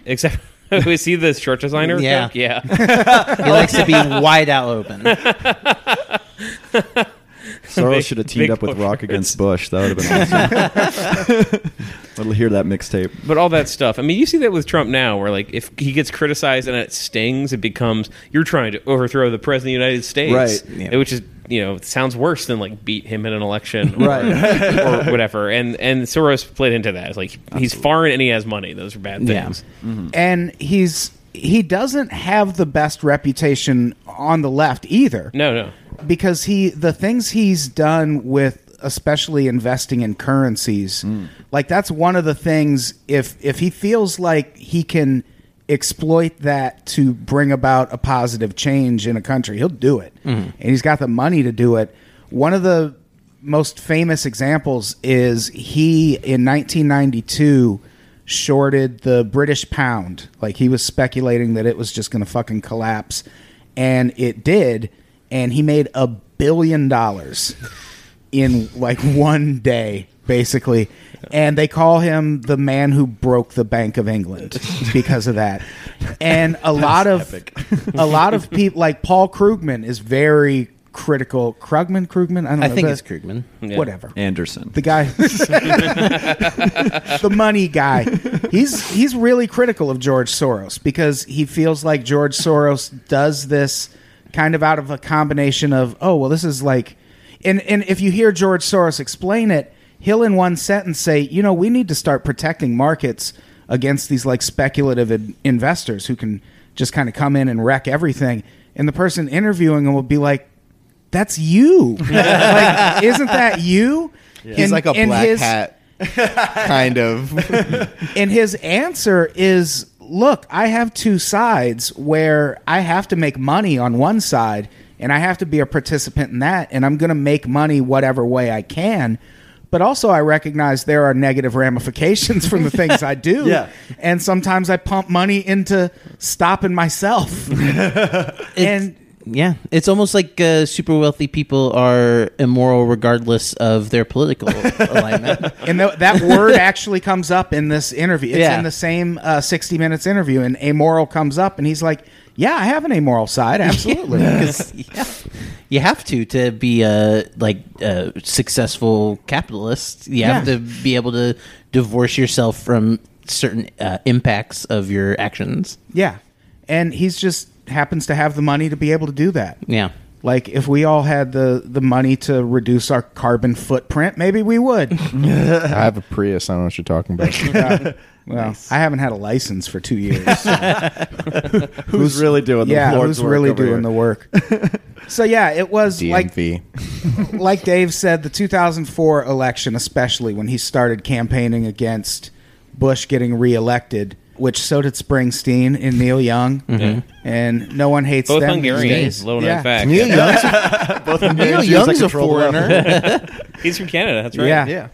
[SPEAKER 7] Except. [LAUGHS] Was he the short designer?
[SPEAKER 5] Yeah.
[SPEAKER 7] Koch? yeah. [LAUGHS]
[SPEAKER 5] He likes to be wide out open.
[SPEAKER 6] Soros
[SPEAKER 7] Big-
[SPEAKER 6] should have teamed up with
[SPEAKER 7] push.
[SPEAKER 6] Rock against Bush. That would have been [LAUGHS] awesome. I'll hear that mixtape.
[SPEAKER 7] But all that stuff. I mean, you see that with Trump now, where like if he gets criticized and it stings, it becomes you're trying to overthrow the president of the United States,
[SPEAKER 6] Right.
[SPEAKER 5] Yeah.
[SPEAKER 7] Which is you know sounds worse than like beat him in an election, or,
[SPEAKER 6] Right. [LAUGHS]
[SPEAKER 7] or whatever. And and Soros played into that. It's like he's foreign and he has money. Those are bad
[SPEAKER 5] Yeah.
[SPEAKER 7] things. Mm-hmm.
[SPEAKER 3] and he's he doesn't have the best reputation on the left either.
[SPEAKER 7] No, no.
[SPEAKER 3] because he the things he's done with especially investing in currencies hmm. like that's one of the things if if he feels like he can exploit that to bring about a positive change in a country he'll do it hmm. and he's got the money to do it one of the most famous examples is he in 1992 shorted the British pound. Like he was speculating that it was just going to fucking collapse, and it did. And he made a billion dollars in like one day, basically. And they call him the man who broke the Bank of England because of that. And a lot of a lot of people, like Paul Krugman, is very critical. Krugman, Krugman, I don't know.
[SPEAKER 5] I think
[SPEAKER 3] the-
[SPEAKER 5] it's Krugman.
[SPEAKER 3] Whatever
[SPEAKER 6] Anderson.
[SPEAKER 3] the guy [LAUGHS] [LAUGHS] the money guy he's he's really critical of george soros because he feels like george soros does this kind of out of a combination of oh well this is like and and if you hear george soros explain it he'll in one sentence say you know we need to start protecting markets against these like speculative in- investors who can just kind of come in and wreck everything and the person interviewing him will be like, "That's you. [LAUGHS] like, isn't that you?"
[SPEAKER 8] He's
[SPEAKER 3] And-
[SPEAKER 8] like a black
[SPEAKER 3] his-
[SPEAKER 8] hat [LAUGHS] kind of. [LAUGHS]
[SPEAKER 3] and his answer is look i have two sides where i have to make money on one side and i have to be a participant in that and i'm going to make money whatever way i can but also i recognize there are negative ramifications from the things i do
[SPEAKER 6] Yeah.
[SPEAKER 3] and sometimes i pump money into stopping myself and
[SPEAKER 5] Yeah, it's almost like uh, super wealthy people are immoral regardless of their political [LAUGHS] alignment.
[SPEAKER 3] and th- that word actually comes up in this interview. It's
[SPEAKER 5] Yeah.
[SPEAKER 3] in the same uh, 60 Minutes interview, and amoral comes up, and he's like, "Yeah, I have an amoral side, [LAUGHS] absolutely." [LAUGHS]
[SPEAKER 5] 'Cause, yeah, you have to to be a like a successful capitalist. You have to be able to divorce yourself from certain uh, impacts of your actions.
[SPEAKER 3] yeah, and he's just happens to have the money to be able to do that.
[SPEAKER 5] Yeah.
[SPEAKER 3] Like if we all had the the money to reduce our carbon footprint, maybe we would. [LAUGHS]
[SPEAKER 8] I have a Prius. I don't know what you're talking about. [LAUGHS]
[SPEAKER 3] Well, I haven't had a license for two years. so- [LAUGHS]
[SPEAKER 6] Who's really doing the
[SPEAKER 3] yeah,
[SPEAKER 6] Lord's
[SPEAKER 3] who's
[SPEAKER 6] work
[SPEAKER 3] really
[SPEAKER 6] over
[SPEAKER 3] doing
[SPEAKER 6] here?
[SPEAKER 3] the work? so yeah, it was like like Dave said, the 2004 election, especially when he started campaigning against Bush getting reelected, which so did Springsteen and Neil Young, mm-hmm. and no one hates
[SPEAKER 7] Both
[SPEAKER 3] them these
[SPEAKER 7] Hungarians.
[SPEAKER 3] days.
[SPEAKER 7] Little known
[SPEAKER 3] yeah.
[SPEAKER 7] fact.
[SPEAKER 8] Neil Young's, [LAUGHS]
[SPEAKER 6] Both
[SPEAKER 8] Neil
[SPEAKER 6] Jews that
[SPEAKER 8] Young's a
[SPEAKER 6] control
[SPEAKER 8] foreigner. [LAUGHS]
[SPEAKER 7] He's from Canada. That's right.
[SPEAKER 3] Yeah.
[SPEAKER 8] yeah.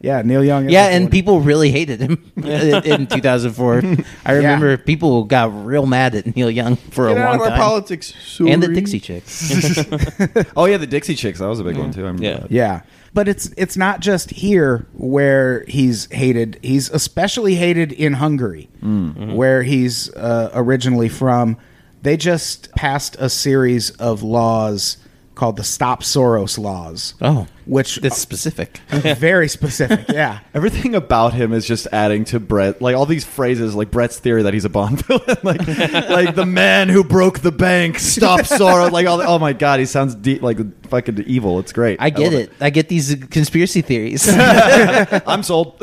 [SPEAKER 3] yeah, Neil Young.
[SPEAKER 5] Yeah, and
[SPEAKER 3] foreigner.
[SPEAKER 5] people really hated him [LAUGHS] in in 2004. I remember people got real mad at Neil Young for
[SPEAKER 8] Get
[SPEAKER 5] a
[SPEAKER 8] out
[SPEAKER 5] long
[SPEAKER 8] of our
[SPEAKER 5] time.
[SPEAKER 8] politics.
[SPEAKER 5] and the. Dixie Chicks.
[SPEAKER 6] Oh yeah, the Dixie Chicks. That was a big one mm-hmm. too. I remember
[SPEAKER 7] Yeah.
[SPEAKER 6] that.
[SPEAKER 3] Yeah. But it's it's not just here where he's hated. He's especially hated in Hungary, where he's uh, originally from. They just passed a series of laws called the Stop Soros laws.
[SPEAKER 5] Oh,
[SPEAKER 3] which
[SPEAKER 5] that's specific. [LAUGHS]
[SPEAKER 3] very specific. Yeah. [LAUGHS]
[SPEAKER 6] Everything about him is just adding to Brett, like all these phrases, like Brett's theory that he's a Bond villain, [LAUGHS] like like the man who broke the bank, stop Soros. like all. The, oh my god, he sounds deep, like fucking evil. It's great.
[SPEAKER 5] I get
[SPEAKER 6] love
[SPEAKER 5] it. I get these uh, conspiracy theories.
[SPEAKER 6] I'm sold.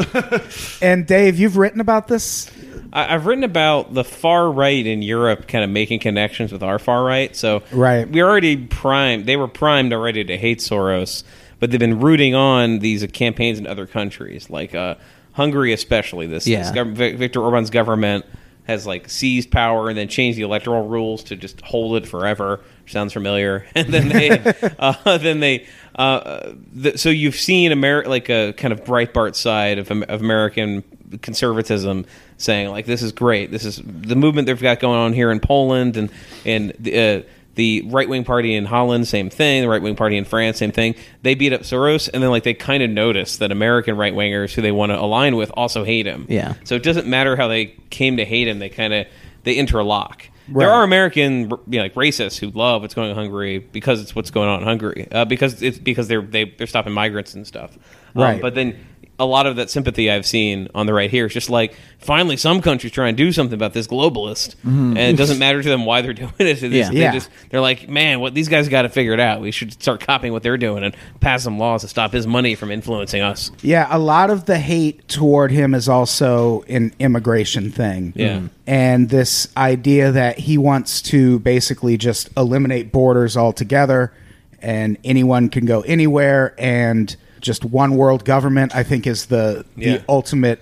[SPEAKER 3] And Dave, you've written about this.
[SPEAKER 7] I, I've written about the far right in Europe kind of making connections with our far right. So
[SPEAKER 3] Right.
[SPEAKER 7] we're already primed. They were primed already to hate Soros, but they've been rooting on these campaigns in other countries, like uh, Hungary, especially. This,
[SPEAKER 5] Yeah.
[SPEAKER 7] this gov- Viktor Orban's government has like seized power and then changed the electoral rules to just hold it forever. Sounds familiar. [LAUGHS] And then they, [LAUGHS] uh, [LAUGHS] then they. Uh, th- so you've seen Ameri- like a kind of Breitbart side of, of American conservatism saying like this is great. This is the movement they've got going on here in Poland and and the, uh, the right wing party in Holland, same thing. The right wing party in France, same thing. They beat up Soros, and then like they kind of notice that American right wingers who they want to align with also hate him.
[SPEAKER 5] Yeah.
[SPEAKER 7] So it doesn't matter how they came to hate him. They kind of they interlock.
[SPEAKER 3] Right.
[SPEAKER 7] There are American you know, like racists who love what's going on in Hungary because it's what's going on in Hungary uh, because it's because they're they, they're stopping migrants and stuff. Um,
[SPEAKER 3] Right.
[SPEAKER 7] but then a lot of that sympathy I've seen on the right here is just like finally some countries try and do something about this globalist, and it doesn't matter to them why they're [LAUGHS] doing it. They
[SPEAKER 5] yeah.
[SPEAKER 7] They
[SPEAKER 3] yeah.
[SPEAKER 7] just they're like, man, what these guys got to figure it out. We should start copying what they're doing and pass some laws to stop his money from influencing us.
[SPEAKER 3] Yeah, a lot of the hate toward him is also an immigration thing.
[SPEAKER 7] Yeah. Mhm.
[SPEAKER 3] And this idea that he wants to basically just eliminate borders altogether and anyone can go anywhere and just one world government, I think is the
[SPEAKER 7] Yeah.
[SPEAKER 3] the ultimate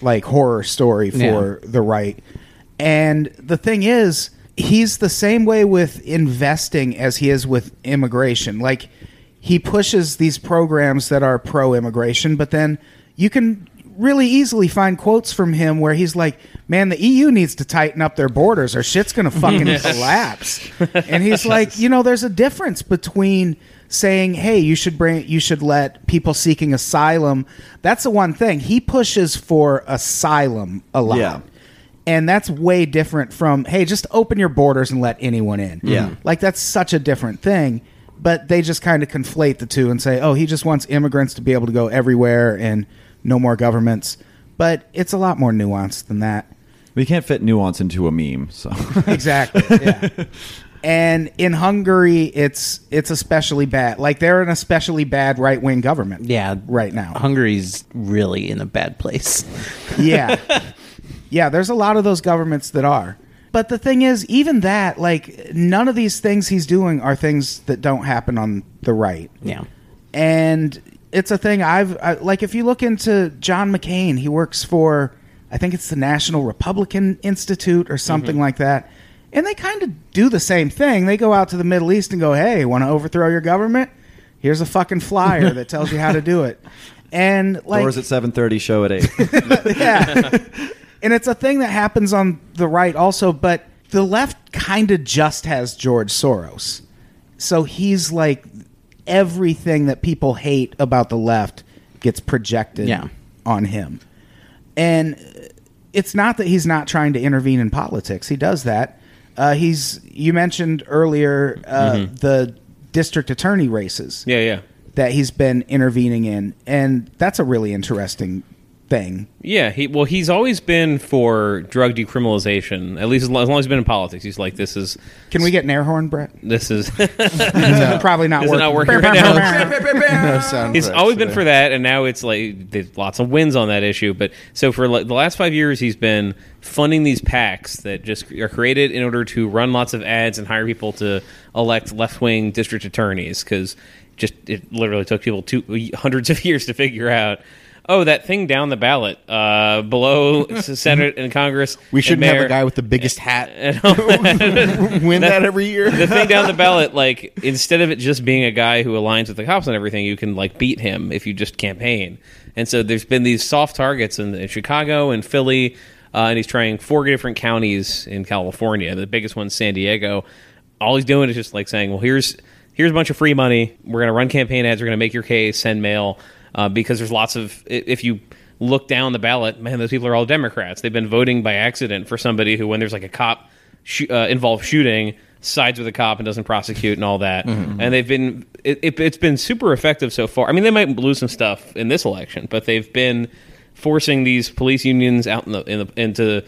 [SPEAKER 3] like horror story for the right. And the thing is, he's the same way with investing as he is with immigration. Like he pushes these programs that are pro immigration, but then you can really easily find quotes from him where he's like, "Man, the EU needs to tighten up their borders or shit's going to fucking [LAUGHS] collapse." And he's like, "You know, there's a difference between saying, "Hey, you should bring you should let people seeking asylum." That's the one thing. He pushes for asylum a lot.
[SPEAKER 6] Yeah.
[SPEAKER 3] And that's way different from, hey, just open your borders and let anyone in.
[SPEAKER 6] Yeah. Mm-hmm.
[SPEAKER 3] Like that's such a different thing. But they just kind of conflate the two and say, oh, he just wants immigrants to be able to go everywhere and no more governments. But it's a lot more nuanced than that.
[SPEAKER 6] we can't fit nuance into a meme, so
[SPEAKER 3] Exactly. yeah. [LAUGHS] And in Hungary, it's it's especially bad. Like they're an especially bad right wing government.
[SPEAKER 5] yeah,
[SPEAKER 3] right now.
[SPEAKER 5] Hungary's really in a bad place. [LAUGHS]
[SPEAKER 3] yeah. [LAUGHS] Yeah, there's a lot of those governments that are. but the thing is, even that, like, none of these things he's doing are things that don't happen on the right.
[SPEAKER 5] Yeah.
[SPEAKER 3] and it's a thing I've I, like. If you look into John McCain, he works for I think it's the National Republican Institute or something mm-hmm. like that, and they kind of do the same thing. They go out to the Middle East and go, "Hey, want to overthrow your government? Here's a fucking flyer that tells you how to do it." And like,
[SPEAKER 6] Doors at seven thirty. Show at eight. [LAUGHS]
[SPEAKER 3] yeah. and it's a thing that happens on the right also, but the left kind of just has George Soros. So he's like everything that people hate about the left gets projected
[SPEAKER 5] Yeah.
[SPEAKER 3] on him. And it's not that he's not trying to intervene in politics. He does that. Uh, he's you mentioned earlier uh, the district attorney races
[SPEAKER 7] Yeah, yeah.
[SPEAKER 3] that he's been intervening in, and that's a really interesting thing.
[SPEAKER 7] Yeah, he well, he's always been for drug decriminalization. At least as long as long as he's been in politics, he's like, this is
[SPEAKER 3] Can we get an air horn, Brett?
[SPEAKER 7] this is. [LAUGHS]
[SPEAKER 3] Probably not
[SPEAKER 7] Is
[SPEAKER 3] working.
[SPEAKER 7] not working right now? [LAUGHS]
[SPEAKER 8] No
[SPEAKER 7] He's always been for that, and now it's like there's lots of wins on that issue. But so for like, the last five years, he's been funding these PACs that just are created in order to run lots of ads and hire people to elect left wing district attorneys because just it literally took people two hundreds of [LAUGHS] years to figure out. Oh, that thing down the ballot uh, below [LAUGHS] Senate and Congress.
[SPEAKER 8] We shouldn't have
[SPEAKER 7] mayor-
[SPEAKER 8] a guy with the biggest [LAUGHS] hat
[SPEAKER 7] and that.
[SPEAKER 8] win that every year.
[SPEAKER 7] the thing down the ballot, like instead of it just being a guy who aligns with the cops and everything, you can like beat him if you just campaign. And so there's been these soft targets in, in Chicago and Philly, uh, and he's trying four different counties in California. The biggest one's San Diego. All he's doing is just like saying, "Well, here's here's a bunch of free money. We're going to run campaign ads. We're going to make your case, send mail." Uh, because there's lots of if you look down the ballot, man, those people are all Democrats. They've been voting by accident for somebody who, when there's like a cop sh- uh, involved shooting, sides with a cop and doesn't prosecute and all that. And they've been it, it, it's been super effective so far. I mean, they might lose some stuff in this election, but they've been forcing these police unions out in the, in the into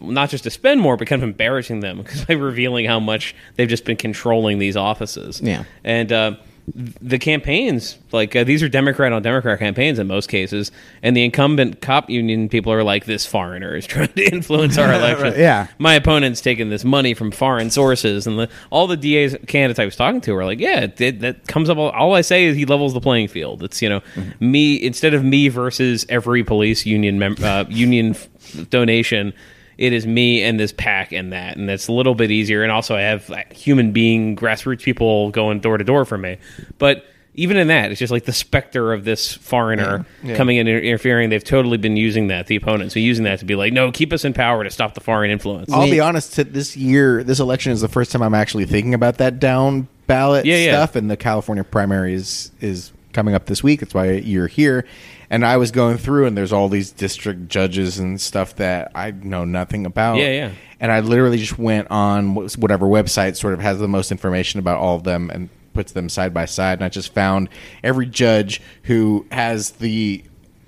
[SPEAKER 7] not just to spend more, but kind of embarrassing them [LAUGHS] because by revealing how much they've just been controlling these offices.
[SPEAKER 5] Yeah.
[SPEAKER 7] and. Uh, the campaigns, like uh, these are Democrat on Democrat campaigns in most cases, and the incumbent cop union people are like, "This foreigner is [LAUGHS] trying to influence our [LAUGHS] election."
[SPEAKER 3] yeah.
[SPEAKER 7] my opponent's taking this money from foreign sources, and the, all the DA's candidates I was talking to were like, "Yeah, it, it- that comes up." All, all I say is he levels the playing field. It's you know me instead of me versus every police union mem- uh, union f- donation. It is me and this PAC and that, and it's a little bit easier. And also, I have like, human being grassroots people going door to door for me. But even in that, it's just like the specter of this foreigner coming in and interfering. They've totally been using that, the opponents, are using that to be like, no, keep us in power to stop the foreign influence.
[SPEAKER 8] I'll be honest. This year, this election is the first time I'm actually thinking about that down ballot
[SPEAKER 7] Yeah, yeah.
[SPEAKER 8] stuff, and the California primary is is coming up this week. That's why you're here. And I was going through, and there's all these district judges and stuff that I know nothing about.
[SPEAKER 7] Yeah, yeah.
[SPEAKER 8] And I literally just went on whatever website sort of has the most information about all of them and puts them side by side. And I just found every judge who has the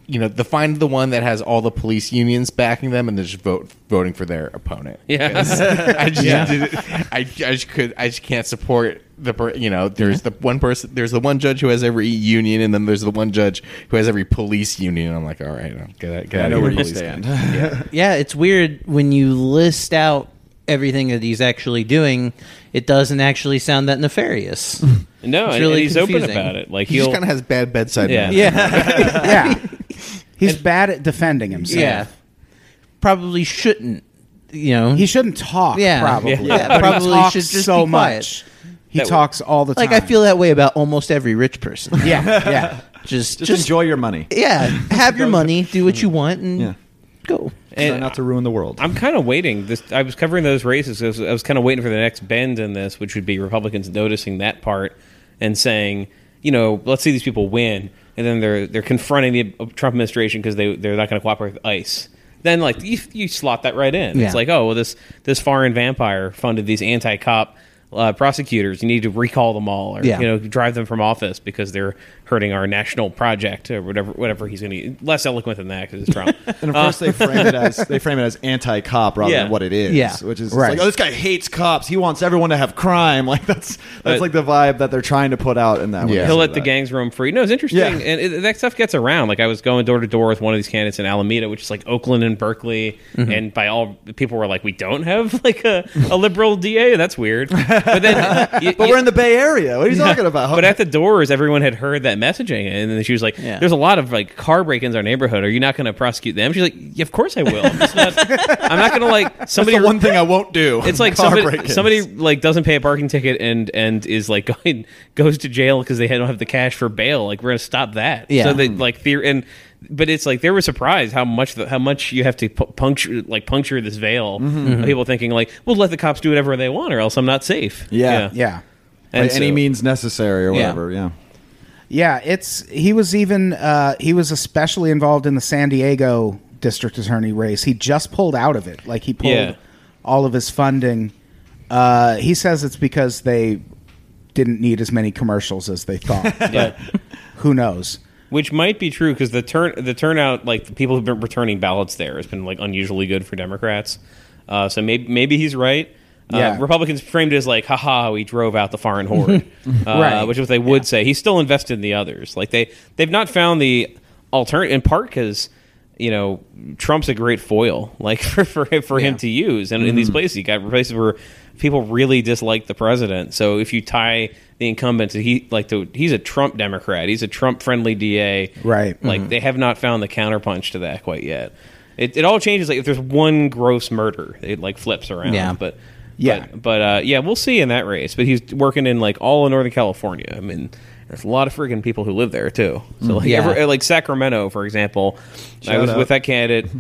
[SPEAKER 8] you know, the find the one that has all the police unions backing them, and they're just vote voting for their opponent.
[SPEAKER 7] Yeah.
[SPEAKER 8] Because [LAUGHS] I just, did- I, I just could, I just can't support the, per, you know, there's the one person, there's the one judge who has every union, and then there's the one judge who has every police union. And I'm like, all right, no, get out, get
[SPEAKER 6] I
[SPEAKER 8] out
[SPEAKER 6] know
[SPEAKER 8] of
[SPEAKER 6] where
[SPEAKER 8] here,
[SPEAKER 6] you stand.
[SPEAKER 8] union. [LAUGHS]
[SPEAKER 5] Yeah, it's weird when you list out everything that he's actually doing. It doesn't actually sound that nefarious. [LAUGHS]
[SPEAKER 7] No,
[SPEAKER 5] It's
[SPEAKER 7] and, and
[SPEAKER 5] really
[SPEAKER 7] he's open about it. Like
[SPEAKER 8] He just kind of has bad bedside.
[SPEAKER 7] Yeah.
[SPEAKER 8] manner.
[SPEAKER 5] yeah, [LAUGHS]
[SPEAKER 3] yeah. He's bad at defending himself.
[SPEAKER 5] yeah. Probably shouldn't. You know,
[SPEAKER 3] He shouldn't talk,
[SPEAKER 5] Yeah.
[SPEAKER 3] probably.
[SPEAKER 5] Yeah,
[SPEAKER 3] But
[SPEAKER 5] probably
[SPEAKER 3] he talks
[SPEAKER 5] should just
[SPEAKER 3] so
[SPEAKER 5] be quiet.
[SPEAKER 3] much. He
[SPEAKER 7] That-
[SPEAKER 3] talks all the time.
[SPEAKER 5] like I feel that way about almost every rich person. [LAUGHS]
[SPEAKER 3] Yeah, [LAUGHS] yeah.
[SPEAKER 5] just,
[SPEAKER 6] Just,
[SPEAKER 5] just
[SPEAKER 6] enjoy your money.
[SPEAKER 5] Yeah, [LAUGHS] have your money, do what you want, and
[SPEAKER 6] Yeah.
[SPEAKER 5] go.
[SPEAKER 6] Try
[SPEAKER 7] And
[SPEAKER 6] not to ruin the world.
[SPEAKER 7] I'm kind of waiting. This I was covering those races. I was, I was kind of waiting for the next bend in this, which would be Republicans noticing that part and saying, you know, let's see these people win, and then they're they're confronting the Trump administration because they they're not going to cooperate with ICE. Then like you, you slot that right in.
[SPEAKER 5] Yeah.
[SPEAKER 7] It's like oh well this this foreign vampire funded these anti cop uh, prosecutors. You need to recall them all, or
[SPEAKER 5] Yeah.
[SPEAKER 7] you know, drive them from office because they're hurting our national project or whatever. Whatever he's going to less eloquent than that because it's Trump. [LAUGHS]
[SPEAKER 6] And of course, they frame it as they frame it as anti-cop rather
[SPEAKER 7] Yeah.
[SPEAKER 6] than what it is.
[SPEAKER 5] Yeah.
[SPEAKER 6] which is
[SPEAKER 3] Right.
[SPEAKER 6] like, oh, this guy hates cops. He wants everyone to have crime. [LAUGHS] Like that's that's
[SPEAKER 7] But-
[SPEAKER 6] like the vibe that they're trying to put out in that.
[SPEAKER 8] Yeah.
[SPEAKER 6] they
[SPEAKER 7] He'll
[SPEAKER 6] say
[SPEAKER 7] let the gangs roam free. No, it's interesting,
[SPEAKER 6] Yeah.
[SPEAKER 7] and it, that stuff gets around. Like I was going door to door with one of these candidates in Alameda, which is like Oakland and Berkeley,
[SPEAKER 6] Mm-hmm.
[SPEAKER 7] and by all people were like, "We don't have [LAUGHS] like a, a liberal DA." That's weird. But then, you-
[SPEAKER 6] But
[SPEAKER 7] you-
[SPEAKER 6] we're in the Bay Area. What are you talking about?
[SPEAKER 7] But at the doors, everyone had heard that messaging, and then she was like,
[SPEAKER 5] Yeah.
[SPEAKER 7] "There's a lot of like car break-ins in our neighborhood. Are you not going to prosecute them?" She's like, yeah, "Of course I will. I'm, not, [LAUGHS] I'm not going to like
[SPEAKER 6] That's
[SPEAKER 7] somebody."
[SPEAKER 6] the one thing I won't do. [LAUGHS]
[SPEAKER 7] it's like
[SPEAKER 6] Car
[SPEAKER 7] somebody,
[SPEAKER 6] break-ins.
[SPEAKER 7] somebody like doesn't pay a parking ticket and and is like [LAUGHS] going goes to jail because they don't have the cash for bail. Like we're gonna stop that.
[SPEAKER 5] Yeah.
[SPEAKER 7] So they like theor- and but it's like they were surprised how much the, how much you have to pu- puncture like puncture this veil.
[SPEAKER 6] Mm-hmm.
[SPEAKER 7] of People thinking like, well, let the cops do whatever they want, or else I'm not safe.
[SPEAKER 6] Yeah.
[SPEAKER 3] Yeah.
[SPEAKER 7] And
[SPEAKER 6] by any
[SPEAKER 7] so-
[SPEAKER 6] means necessary or whatever. Yeah.
[SPEAKER 3] Yeah, it's he was even uh, he was especially involved in the San Diego district attorney race. He just pulled out of it. Like he pulled
[SPEAKER 7] Yeah.
[SPEAKER 3] all of his funding. Uh, he says it's because they didn't need as many commercials as they thought. [LAUGHS]
[SPEAKER 7] Yeah.
[SPEAKER 3] Who knows?
[SPEAKER 7] Which might be true because the turn the turnout, like the people who've been returning ballots there, has been like unusually good for Democrats. Uh, so maybe maybe he's right. Uh,
[SPEAKER 3] Yeah.
[SPEAKER 7] Republicans framed it as like, haha, we drove out the foreign horde, [LAUGHS] uh,
[SPEAKER 3] Right.
[SPEAKER 7] which is what they would say. He's still invested in the others. Like they they've not found the alternate in part because you know Trump's a great foil, like [LAUGHS] for for, for him to use. And in these places, you got places where people really dislike the president. So if you tie the incumbent to he like to, he's a Trump Democrat, he's a Trump friendly DA,
[SPEAKER 3] Right.
[SPEAKER 7] Like they have not found the counterpunch to that quite yet. It, it all changes like if there's one gross murder, it like flips around.
[SPEAKER 5] Yeah.
[SPEAKER 7] but
[SPEAKER 3] Yeah.
[SPEAKER 7] but, but uh, yeah, we'll see in that race. But he's working in like all of Northern California. I mean, there's a lot of freaking people who live there too. So like,
[SPEAKER 5] Yeah.
[SPEAKER 7] ever- like Sacramento, for example, I was
[SPEAKER 6] out.
[SPEAKER 7] with that candidate.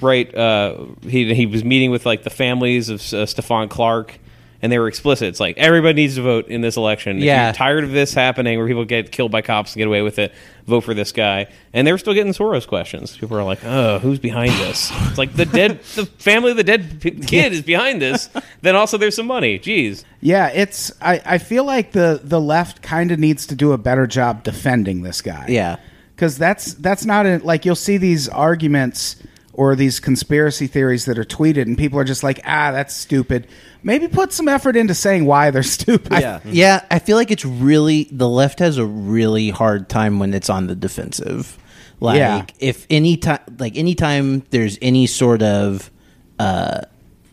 [SPEAKER 7] right, uh, he he was meeting with like the families of uh, Stephon Clark. And they were explicit. It's like everybody needs to vote in this election. If
[SPEAKER 5] Yeah.
[SPEAKER 7] you're tired of this happening, where people get killed by cops and get away with it, vote for this guy. And they were still getting Soros questions. People are like, "Oh, who's behind this?" It's like the dead, [LAUGHS] the family of the dead p- kid is behind this. [LAUGHS] Then also there's some money. Jeez.
[SPEAKER 3] Yeah, it's I, I feel like the the left kind of needs to do a better job defending this guy.
[SPEAKER 5] Yeah.
[SPEAKER 3] because that's that's not a, like you'll see these arguments or these conspiracy theories that are tweeted, and people are just like, ah, that's stupid. Maybe put some effort into saying why they're [LAUGHS] stupid.
[SPEAKER 6] Yeah.
[SPEAKER 5] Yeah, I feel like it's really the left has a really hard time when it's on the defensive. Like
[SPEAKER 3] Yeah.
[SPEAKER 5] if any time, like anytime there's any sort of uh,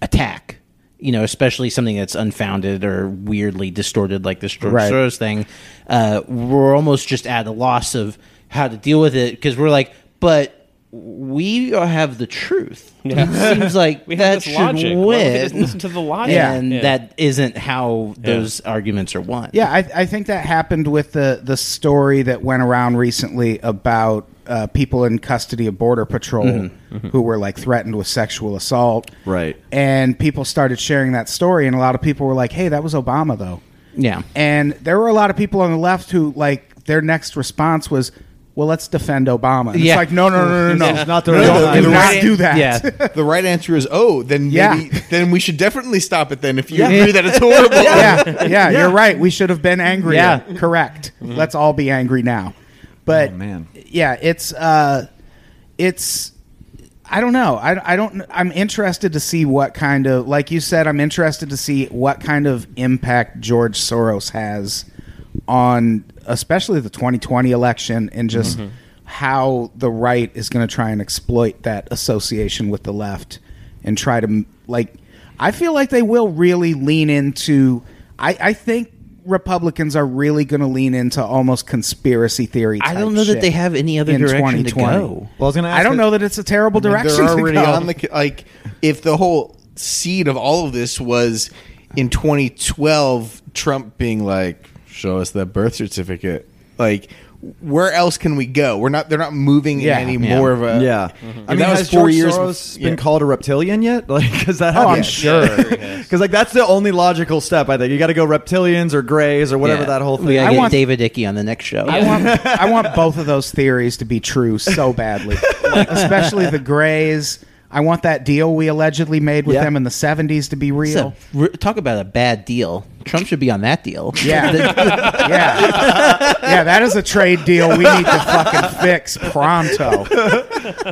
[SPEAKER 5] attack, you know, especially something that's unfounded or weirdly distorted, like this George
[SPEAKER 3] Right.
[SPEAKER 5] Soros thing, uh, we're almost just at a loss of how to deal with it because we're like, but we have the truth. It seems like [LAUGHS]
[SPEAKER 7] We
[SPEAKER 5] that
[SPEAKER 7] have
[SPEAKER 5] should
[SPEAKER 7] logic. Why don't we
[SPEAKER 5] win.
[SPEAKER 7] just listen to the logic?
[SPEAKER 3] Yeah.
[SPEAKER 5] and
[SPEAKER 7] Yeah.
[SPEAKER 5] that isn't how those arguments are won.
[SPEAKER 3] Yeah, I, I think that happened with the the story that went around recently about uh, people in custody of Border Patrol who were like threatened with sexual assault.
[SPEAKER 6] Right.
[SPEAKER 3] And people started sharing that story, and a lot of people were like, "Hey, that was Obama, though."
[SPEAKER 5] yeah.
[SPEAKER 3] And there were a lot of people on the left who like their next response was, "Well, let's defend Obama." And
[SPEAKER 5] Yeah.
[SPEAKER 3] It's like, no, no, no, no, no,
[SPEAKER 6] It's not the right
[SPEAKER 3] no,
[SPEAKER 6] time.
[SPEAKER 3] do
[SPEAKER 8] The
[SPEAKER 3] not
[SPEAKER 8] right-
[SPEAKER 3] do that.
[SPEAKER 5] Yeah. [LAUGHS]
[SPEAKER 8] the right answer is oh then
[SPEAKER 3] Yeah.
[SPEAKER 8] then we should definitely stop it then if you agree that it's horrible [LAUGHS]
[SPEAKER 3] yeah, [LAUGHS] yeah, you're right. We should have been angry.
[SPEAKER 5] Yeah.
[SPEAKER 3] correct. Let's all be angry now. But
[SPEAKER 6] Oh, man.
[SPEAKER 3] yeah, it's uh, it's. I don't know. I, I don't. I'm interested to see what kind of, like you said, I'm interested to see what kind of impact George Soros has on, especially the 2020 election, and just mm-hmm. how the right is going to try and exploit that association with the left and try to like. I feel like they will really lean into. I, I think Republicans are really going to lean into almost conspiracy theory.
[SPEAKER 5] I don't know that they have any other direction to go.
[SPEAKER 6] Well, I was gonna. Ask
[SPEAKER 3] I don't
[SPEAKER 6] it-
[SPEAKER 3] know that it's a terrible direction
[SPEAKER 8] They're
[SPEAKER 3] to
[SPEAKER 8] already
[SPEAKER 3] go.
[SPEAKER 8] on the like. If the whole seed of all of this was in 2012, Trump being like, "Show us that birth certificate," like. Where else can we go? We're not. They're not moving
[SPEAKER 3] Yeah.
[SPEAKER 8] in any
[SPEAKER 5] Yeah.
[SPEAKER 8] more of a.
[SPEAKER 6] Yeah, mm-hmm. I mean,
[SPEAKER 8] that was
[SPEAKER 6] has
[SPEAKER 8] four
[SPEAKER 6] George
[SPEAKER 8] years
[SPEAKER 6] Soros
[SPEAKER 8] bef-
[SPEAKER 6] been
[SPEAKER 8] yeah.
[SPEAKER 6] called a reptilian yet? [LAUGHS] Like, because that
[SPEAKER 3] Oh, I'm sure. [LAUGHS]
[SPEAKER 6] Because like that's the only logical step. I think you got to go reptilians or grays or whatever
[SPEAKER 5] Yeah.
[SPEAKER 6] that whole thing.
[SPEAKER 5] We gotta
[SPEAKER 3] I
[SPEAKER 5] get
[SPEAKER 3] want-
[SPEAKER 5] David Icke on the next show.
[SPEAKER 3] I want [LAUGHS] I want both of those theories to be true so badly, especially the Greys. I want that deal we allegedly made with
[SPEAKER 6] Yeah.
[SPEAKER 3] them in the 70s to be real.
[SPEAKER 5] So, r- talk about a bad deal. Trump should be on that deal. [LAUGHS]
[SPEAKER 3] Yeah. [LAUGHS] yeah. Yeah, that is a trade deal we need to fucking fix pronto.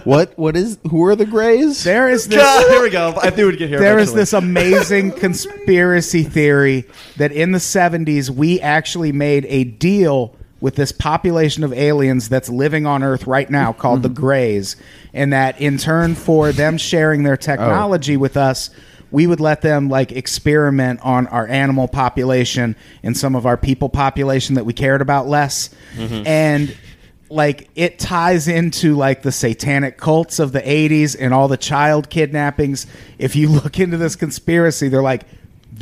[SPEAKER 8] What? What is? Who are the Greys?
[SPEAKER 3] There is this
[SPEAKER 6] God, here we go. I knew we'd get here.
[SPEAKER 3] there is
[SPEAKER 6] eventually.
[SPEAKER 3] this amazing conspiracy theory that in the 70s we actually made a deal with this population of aliens that's living on earth right now called the mm-hmm. greys and that in turn for them sharing their technology with us we would let them like experiment on our animal population and some of our people population that we cared about less. Mm-hmm. And like it ties into like the satanic cults of the 80s and all the child kidnappings. If you look into this conspiracy they're like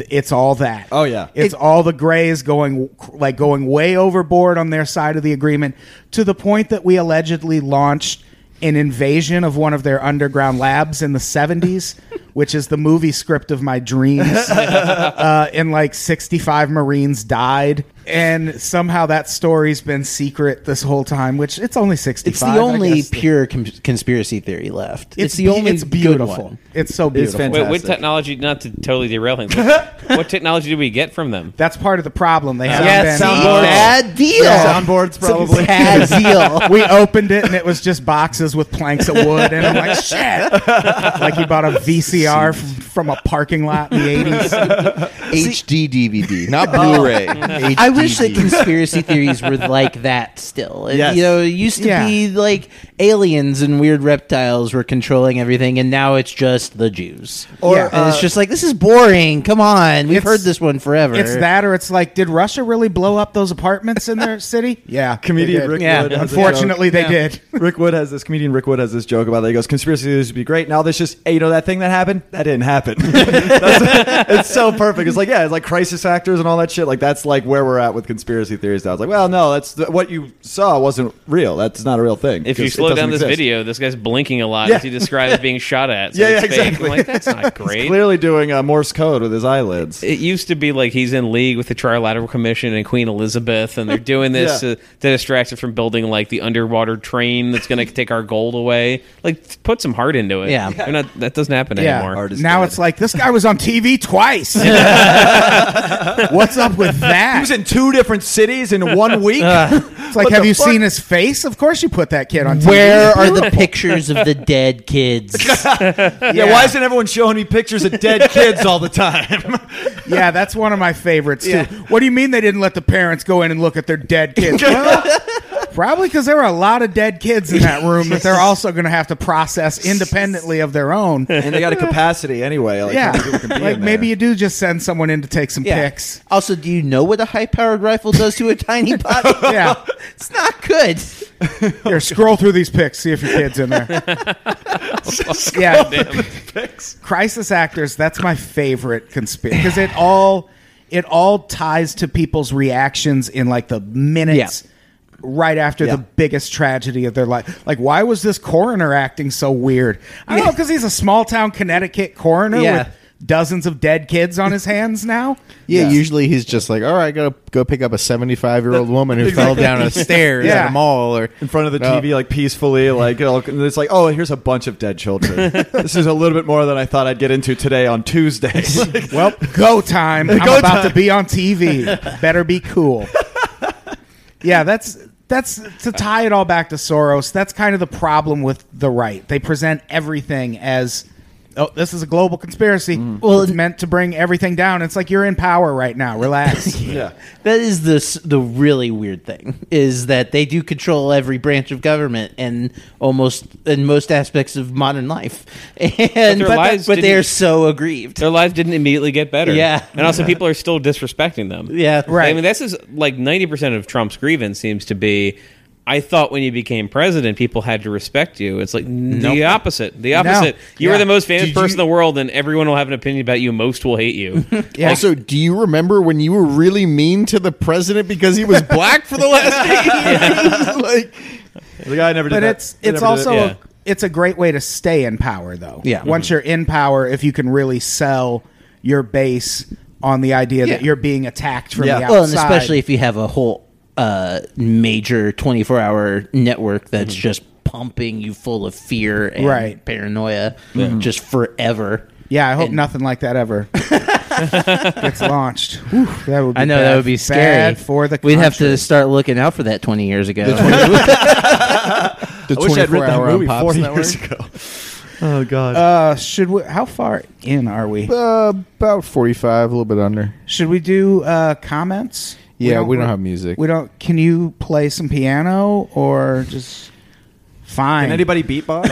[SPEAKER 3] it's all that
[SPEAKER 6] Oh, yeah.
[SPEAKER 3] it's all the grays going like going way overboard on their side of the agreement to the point that we allegedly launched an invasion of one of their underground labs in the 70s [LAUGHS] which is the movie script of my dreams [LAUGHS] uh, and like 65 marines died and somehow that story's been secret this whole time which it's only 65
[SPEAKER 5] It's the only pure com- conspiracy theory left. It's, the
[SPEAKER 3] be-
[SPEAKER 5] only
[SPEAKER 3] it's
[SPEAKER 5] good
[SPEAKER 3] beautiful
[SPEAKER 5] one.
[SPEAKER 3] it's so beautiful
[SPEAKER 6] fantastic.
[SPEAKER 7] Wait, what technology? Not to totally derail things. [LAUGHS] What, what technology did we get from them?
[SPEAKER 3] that's part of the problem they haven't
[SPEAKER 5] Yeah,
[SPEAKER 3] been
[SPEAKER 5] see,
[SPEAKER 6] soundboards.
[SPEAKER 5] bad deal.
[SPEAKER 6] Soundboards, probably.
[SPEAKER 5] Bad deal. [LAUGHS]
[SPEAKER 3] we opened it and it was just boxes with planks of wood and I'm like shit like he bought a VCR from, from a parking lot in the 80s
[SPEAKER 8] HD DVD, not Blu-ray. [LAUGHS]
[SPEAKER 5] I wish that conspiracy theories were like that still.
[SPEAKER 6] Yes.
[SPEAKER 5] You know, it used to
[SPEAKER 3] Yeah.
[SPEAKER 5] be like aliens and weird reptiles were controlling everything, and now it's just the Jews.
[SPEAKER 6] Or,
[SPEAKER 3] Yeah.
[SPEAKER 5] and it's
[SPEAKER 6] uh,
[SPEAKER 5] just like, this is boring. Come on. We've heard this one forever.
[SPEAKER 3] it's that or it's like did Russia really blow up those apartments in their city [LAUGHS] yeah
[SPEAKER 6] Comedian. Rick
[SPEAKER 5] Yeah.
[SPEAKER 6] Wood. has
[SPEAKER 3] unfortunately they
[SPEAKER 5] Yeah.
[SPEAKER 3] did
[SPEAKER 6] Rick Wood has this comedian. Rick Wood has this joke about that. He goes, "Conspiracy theories would be great." Now there's just, you know, that thing that happened, that didn't happen. [LAUGHS] That's, it's so perfect. It's like, yeah, it's like crisis actors and all that shit. Like that's like where we're at with conspiracy theories now. It's like, well, no, that's what you saw wasn't real. That's not a real thing.
[SPEAKER 7] If you slow down this
[SPEAKER 6] exist.
[SPEAKER 7] video, this guy's blinking a lot
[SPEAKER 6] Yeah.
[SPEAKER 7] as he describes [LAUGHS] being shot at. So
[SPEAKER 6] Yeah, yeah,
[SPEAKER 7] it's fake.
[SPEAKER 6] exactly.
[SPEAKER 7] I'm like, that's not [LAUGHS] great.
[SPEAKER 6] He's clearly doing uh, Morse code with his eyelids.
[SPEAKER 7] it used to be like he's in league with the Trilateral Commission and Queen Elizabeth, and they're doing this
[SPEAKER 6] Yeah.
[SPEAKER 7] to, to distract us from building like the underwater train that's going to take our gold away. Like, put some heart into it.
[SPEAKER 5] Yeah.
[SPEAKER 7] They're not, that doesn't happen
[SPEAKER 3] yeah
[SPEAKER 7] anymore.
[SPEAKER 6] Art is
[SPEAKER 3] now
[SPEAKER 6] dead.
[SPEAKER 3] it's like this guy was on TV twice [LAUGHS] what's up with that?
[SPEAKER 6] He was in two different cities in one [LAUGHS] week.
[SPEAKER 3] it's like have you
[SPEAKER 6] fuck?
[SPEAKER 3] seen his face of course you put that kid on TV
[SPEAKER 5] Where are the [LAUGHS] pictures of the dead kids?
[SPEAKER 6] yeah. why isn't everyone showing me pictures of dead kids all the time?
[SPEAKER 3] Yeah, that's one of my favorites too.
[SPEAKER 6] Yeah.
[SPEAKER 3] What do you mean they didn't let the parents go in and look at their dead kids? well, probably because there were a lot of dead kids in that room that they're [LAUGHS] also going to have to process independently of their own.
[SPEAKER 6] and they got a capacity anyway. Like, how many people can
[SPEAKER 3] Yeah,
[SPEAKER 6] be
[SPEAKER 3] like
[SPEAKER 6] in
[SPEAKER 3] maybe
[SPEAKER 6] there?
[SPEAKER 3] you do just send someone in to take some pics.
[SPEAKER 5] Also, do you know what a high-powered rifle does to a tiny [LAUGHS] body?
[SPEAKER 3] Yeah, [LAUGHS]
[SPEAKER 5] it's not good.
[SPEAKER 3] here, scroll through these pics, see if your kid's in there. yeah, crisis actors. That's my favorite conspiracy because it all it all ties to people's reactions in like the minutes. Right after
[SPEAKER 6] Yeah.
[SPEAKER 3] the biggest tragedy of their life, like why was this coroner acting so weird? I don't know because he's a small town Connecticut coroner
[SPEAKER 5] Yeah.
[SPEAKER 3] with dozens of dead kids on his hands now.
[SPEAKER 8] Yeah, usually he's just like, all right, go go pick up a seventy-five-year-old woman who fell down a [LAUGHS] stairs at a mall, or
[SPEAKER 6] in front of the
[SPEAKER 8] No.
[SPEAKER 6] TV, like peacefully, like you know, it's like, oh, here's a bunch of dead children. [LAUGHS] this is a little bit more than I thought I'd get into today on Tuesday. [LAUGHS] Like,
[SPEAKER 3] Well, go time. I'm
[SPEAKER 6] Go
[SPEAKER 3] about
[SPEAKER 6] time.
[SPEAKER 3] to be on TV. Better be cool. yeah, that's that's to tie it all back to Soros. That's kind of the problem with the right. They present everything as oh, this is a global conspiracy.
[SPEAKER 6] Mm.
[SPEAKER 3] Well, it's meant to bring everything down. It's like you're in power right now. Relax. [LAUGHS]
[SPEAKER 6] yeah,
[SPEAKER 5] That is the s- the really weird thing is that they do control every branch of government and almost in most aspects of modern life, [LAUGHS] and
[SPEAKER 7] their
[SPEAKER 5] but,
[SPEAKER 7] lives
[SPEAKER 5] but
[SPEAKER 7] didn't-
[SPEAKER 5] they're so aggrieved.
[SPEAKER 7] Their lives didn't immediately get better.
[SPEAKER 5] Yeah.
[SPEAKER 7] And also, people are still disrespecting them.
[SPEAKER 5] Yeah.
[SPEAKER 3] Right.
[SPEAKER 7] I mean, this is like 90% of Trump's grievance seems to be I thought when you became president, people had to respect you. It's like the opposite. The opposite. You
[SPEAKER 3] Yeah.
[SPEAKER 7] are the most famous
[SPEAKER 8] Did
[SPEAKER 7] person
[SPEAKER 8] you-
[SPEAKER 7] in the world, and everyone will have an opinion about you. Most will hate you. [LAUGHS]
[SPEAKER 3] Yeah.
[SPEAKER 8] Also, do you remember when you were really mean to the president because he was black for the last [LAUGHS] eight years? [LAUGHS] like,
[SPEAKER 6] the guy never did
[SPEAKER 3] but
[SPEAKER 6] that.
[SPEAKER 3] it's
[SPEAKER 6] He
[SPEAKER 3] it's also
[SPEAKER 6] it.
[SPEAKER 7] Yeah.
[SPEAKER 3] it's a great way to stay in power though.
[SPEAKER 5] Yeah.
[SPEAKER 3] Once mm-hmm. you're in power, if you can really sell your base on the idea that you're being attacked from
[SPEAKER 6] Yeah.
[SPEAKER 3] the outside.
[SPEAKER 5] Well, and especially if you have a whole uh, major 24 hour network that's just pumping you full of fear and
[SPEAKER 3] Right.
[SPEAKER 5] paranoia just forever.
[SPEAKER 3] Yeah, I hope
[SPEAKER 5] And-
[SPEAKER 3] nothing like that ever [LAUGHS] gets launched. Whew, that would be
[SPEAKER 5] I know
[SPEAKER 3] bad-
[SPEAKER 5] that would be scary.
[SPEAKER 3] bad for the
[SPEAKER 5] We'd have to start looking out for that 20 years ago.
[SPEAKER 8] The [LAUGHS]
[SPEAKER 6] I wish I'd
[SPEAKER 8] 24
[SPEAKER 6] read that
[SPEAKER 8] hour on
[SPEAKER 6] movie
[SPEAKER 8] Pops
[SPEAKER 6] 40
[SPEAKER 8] Network.
[SPEAKER 6] years ago. [LAUGHS] Oh god.
[SPEAKER 3] Uh, should we? How far in are we?
[SPEAKER 8] Uh, about 45, a little bit under.
[SPEAKER 3] Should we do uh, comments?
[SPEAKER 8] Yeah, we don't have music.
[SPEAKER 3] We don't. Can you play some piano or just fine?
[SPEAKER 6] Can anybody beatbox?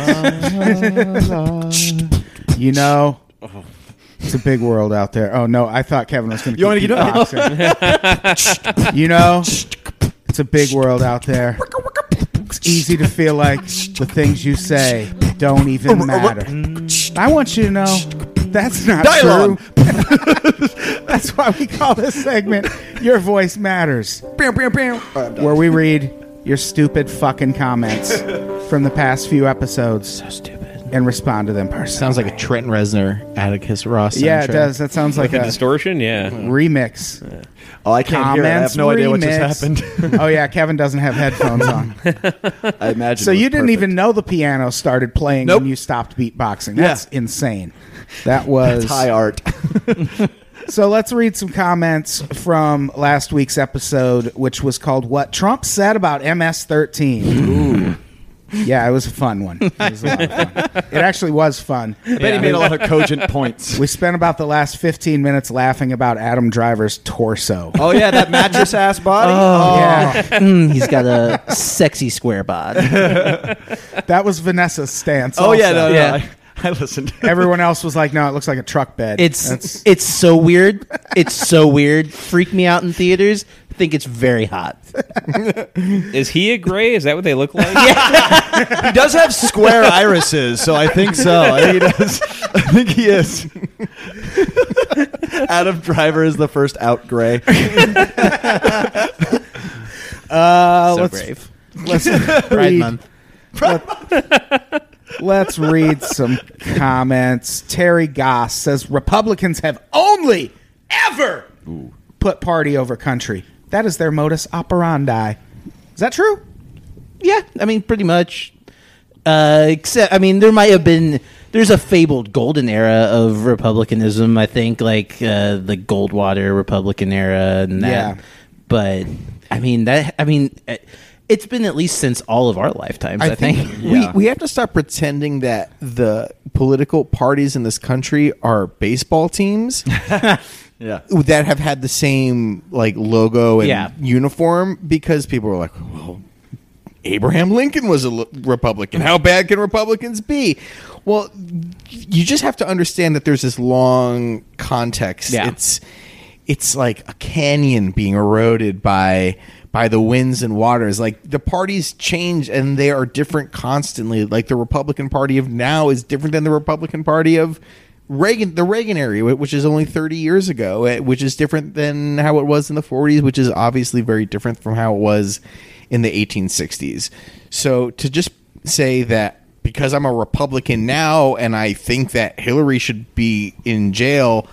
[SPEAKER 6] [LAUGHS]
[SPEAKER 3] You know, it's a big world out there. Oh no, I thought Kevin was going to.
[SPEAKER 6] You wanna get [LAUGHS]
[SPEAKER 3] You know, it's a big world out there. It's easy to feel like the things you say don't even oh, oh, matter. I want you to know that's not
[SPEAKER 6] Dialogue.
[SPEAKER 3] true. [LAUGHS] [LAUGHS] that's why we call this segment "Your Voice Matters," Bam bam bam. where we read your stupid fucking comments from the past few episodes. So stupid. And respond to them personally.
[SPEAKER 8] Sounds like a Trent Reznor Atticus Ross.
[SPEAKER 3] Yeah, it
[SPEAKER 8] soundtrack.
[SPEAKER 3] does. That sounds like
[SPEAKER 7] The
[SPEAKER 3] a
[SPEAKER 7] distortion, yeah.
[SPEAKER 3] remix.
[SPEAKER 6] oh, I can't hear. It. I have no idea what just
[SPEAKER 3] remix.
[SPEAKER 6] happened.
[SPEAKER 3] oh yeah, Kevin doesn't have headphones on. [LAUGHS]
[SPEAKER 6] I imagine.
[SPEAKER 3] so
[SPEAKER 6] it was
[SPEAKER 3] you didn't
[SPEAKER 6] perfect.
[SPEAKER 3] even know the piano started playing
[SPEAKER 6] Nope.
[SPEAKER 3] when you stopped beatboxing. That's insane. That was
[SPEAKER 6] It's high art. [LAUGHS]
[SPEAKER 3] So let's read some comments from last week's episode, which was called "What Trump Said About MS-13." Yeah, it was a fun one. It, was a lot of fun. It actually was fun.
[SPEAKER 6] I bet he made a lot of cogent points.
[SPEAKER 3] We spent about the last 15 minutes laughing about Adam Driver's torso.
[SPEAKER 6] Oh yeah, that mattress ass body.
[SPEAKER 3] Yeah,
[SPEAKER 5] Mm, he's got a sexy square bod. [LAUGHS]
[SPEAKER 3] that was Vanessa's stance.
[SPEAKER 6] Oh, yeah,
[SPEAKER 3] also.
[SPEAKER 6] no, no,
[SPEAKER 5] Yeah.
[SPEAKER 6] I, [LAUGHS] I listened.
[SPEAKER 3] Everyone else was like, "No, it looks like a truck bed."
[SPEAKER 5] It's
[SPEAKER 3] That's-
[SPEAKER 5] it's so weird. It's so weird. Freak me out in theaters. I think it's very hot. [LAUGHS]
[SPEAKER 7] Is he a gray? Is that what they look like? [LAUGHS]
[SPEAKER 6] he does have square irises, so I think so. I think he does. I think he is. Adam Driver is the first out gray.
[SPEAKER 3] uh,
[SPEAKER 5] so
[SPEAKER 3] let's
[SPEAKER 5] brave.
[SPEAKER 3] let's
[SPEAKER 5] Pride
[SPEAKER 3] read,
[SPEAKER 5] Month.
[SPEAKER 3] Let's read some comments. Terry Goss says Republicans have only ever put party over country. That is their modus operandi. Is that true?
[SPEAKER 5] Yeah, I mean, pretty much. Uh, except, I mean, there might have been. There's a fabled golden era of republicanism. I think, like uh, the Goldwater Republican era, and that.
[SPEAKER 3] Yeah.
[SPEAKER 5] But I mean that. I mean, uh, it's been at least since all of our lifetimes. I, think.
[SPEAKER 8] we, we have to stop pretending that the political parties in this country are baseball teams [LAUGHS]
[SPEAKER 6] Yeah.
[SPEAKER 8] that have had the same like logo and
[SPEAKER 5] Yeah.
[SPEAKER 8] uniform because people were like, well, Abraham Lincoln was a l- Republican. How bad can Republicans be? Well, you just have to understand that there's this long context.
[SPEAKER 5] Yeah.
[SPEAKER 8] It's it's like a canyon being eroded by by the winds and waters. Like the parties change and they are different constantly. Like the Republican Party of now is different than the Republican Party of Reagan, the Reagan era, which is only 30 years ago, eh, which is different than how it was in the 40s, which is obviously very different from how it was in the 1860s. So to just say that because I'm a Republican now and I think that Hillary should be in jail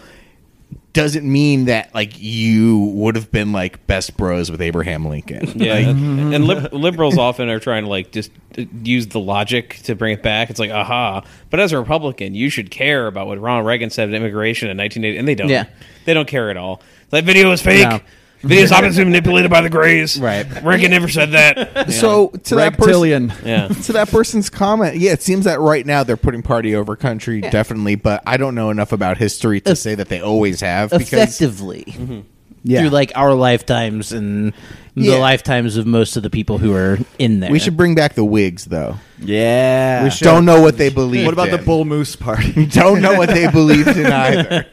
[SPEAKER 8] doesn't mean that like you would have been like best bros with Abraham Lincoln.
[SPEAKER 7] Yeah, and, and lib- liberals often are trying to like just uh, use the logic to bring it back. It's like, aha! But as a Republican, you should care about what Ronald Reagan said about immigration in 1980, and they don't.
[SPEAKER 5] Yeah.
[SPEAKER 7] they don't care at all. That video is fake.
[SPEAKER 5] No.
[SPEAKER 7] Video is obviously manipulated by the Greys.
[SPEAKER 5] Right.
[SPEAKER 7] Reagan never said that. [LAUGHS]
[SPEAKER 8] So to that person,
[SPEAKER 6] Reptilian. [LAUGHS]
[SPEAKER 7] Yeah.
[SPEAKER 8] to that person's comment, yeah, it seems that right now they're putting party over country, definitely. But I don't know enough about history to say that they always have. Because
[SPEAKER 5] effectively mm-hmm.
[SPEAKER 3] Yeah.
[SPEAKER 5] through like our lifetimes and
[SPEAKER 8] Yeah.
[SPEAKER 5] the lifetimes of most of the people who are in there.
[SPEAKER 8] we should bring back the wigs, though.
[SPEAKER 6] Yeah.
[SPEAKER 8] We don't know what they believe.
[SPEAKER 6] What about the Bull Moose Party? [LAUGHS]
[SPEAKER 8] Don't know what they believed in [LAUGHS] either.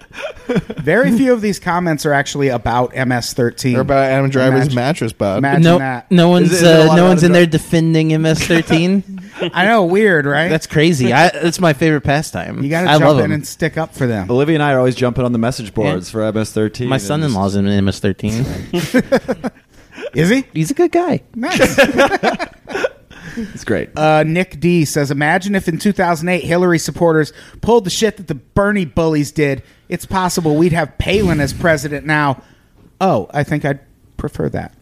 [SPEAKER 3] Very few of these comments are actually about MS-13.
[SPEAKER 8] Or about Adam Driver's
[SPEAKER 3] Imagine-
[SPEAKER 8] mattress, Bob.
[SPEAKER 3] Imagine
[SPEAKER 5] no,
[SPEAKER 3] that.
[SPEAKER 5] no one's
[SPEAKER 6] Is it- is
[SPEAKER 5] uh, no one's in
[SPEAKER 6] dri-
[SPEAKER 5] there defending MS13. [LAUGHS]
[SPEAKER 3] I know, weird, right?
[SPEAKER 5] That's crazy. I, that's my favorite pastime.
[SPEAKER 3] you got to
[SPEAKER 5] I
[SPEAKER 3] jump
[SPEAKER 5] love
[SPEAKER 3] in
[SPEAKER 5] 'em.
[SPEAKER 3] and stick up for them.
[SPEAKER 6] Olivia and I are always jumping on the message boards for MS-13.
[SPEAKER 5] My son-in-law's in MS13. [LAUGHS]
[SPEAKER 3] Is he?
[SPEAKER 5] He's a good guy.
[SPEAKER 3] Nice. [LAUGHS]
[SPEAKER 6] It's great.
[SPEAKER 3] Uh, Nick D says, "Imagine if in 2008 Hillary supporters pulled the shit that the Bernie bullies did. It's possible we'd have Palin as president now." Oh, I think I'd prefer that.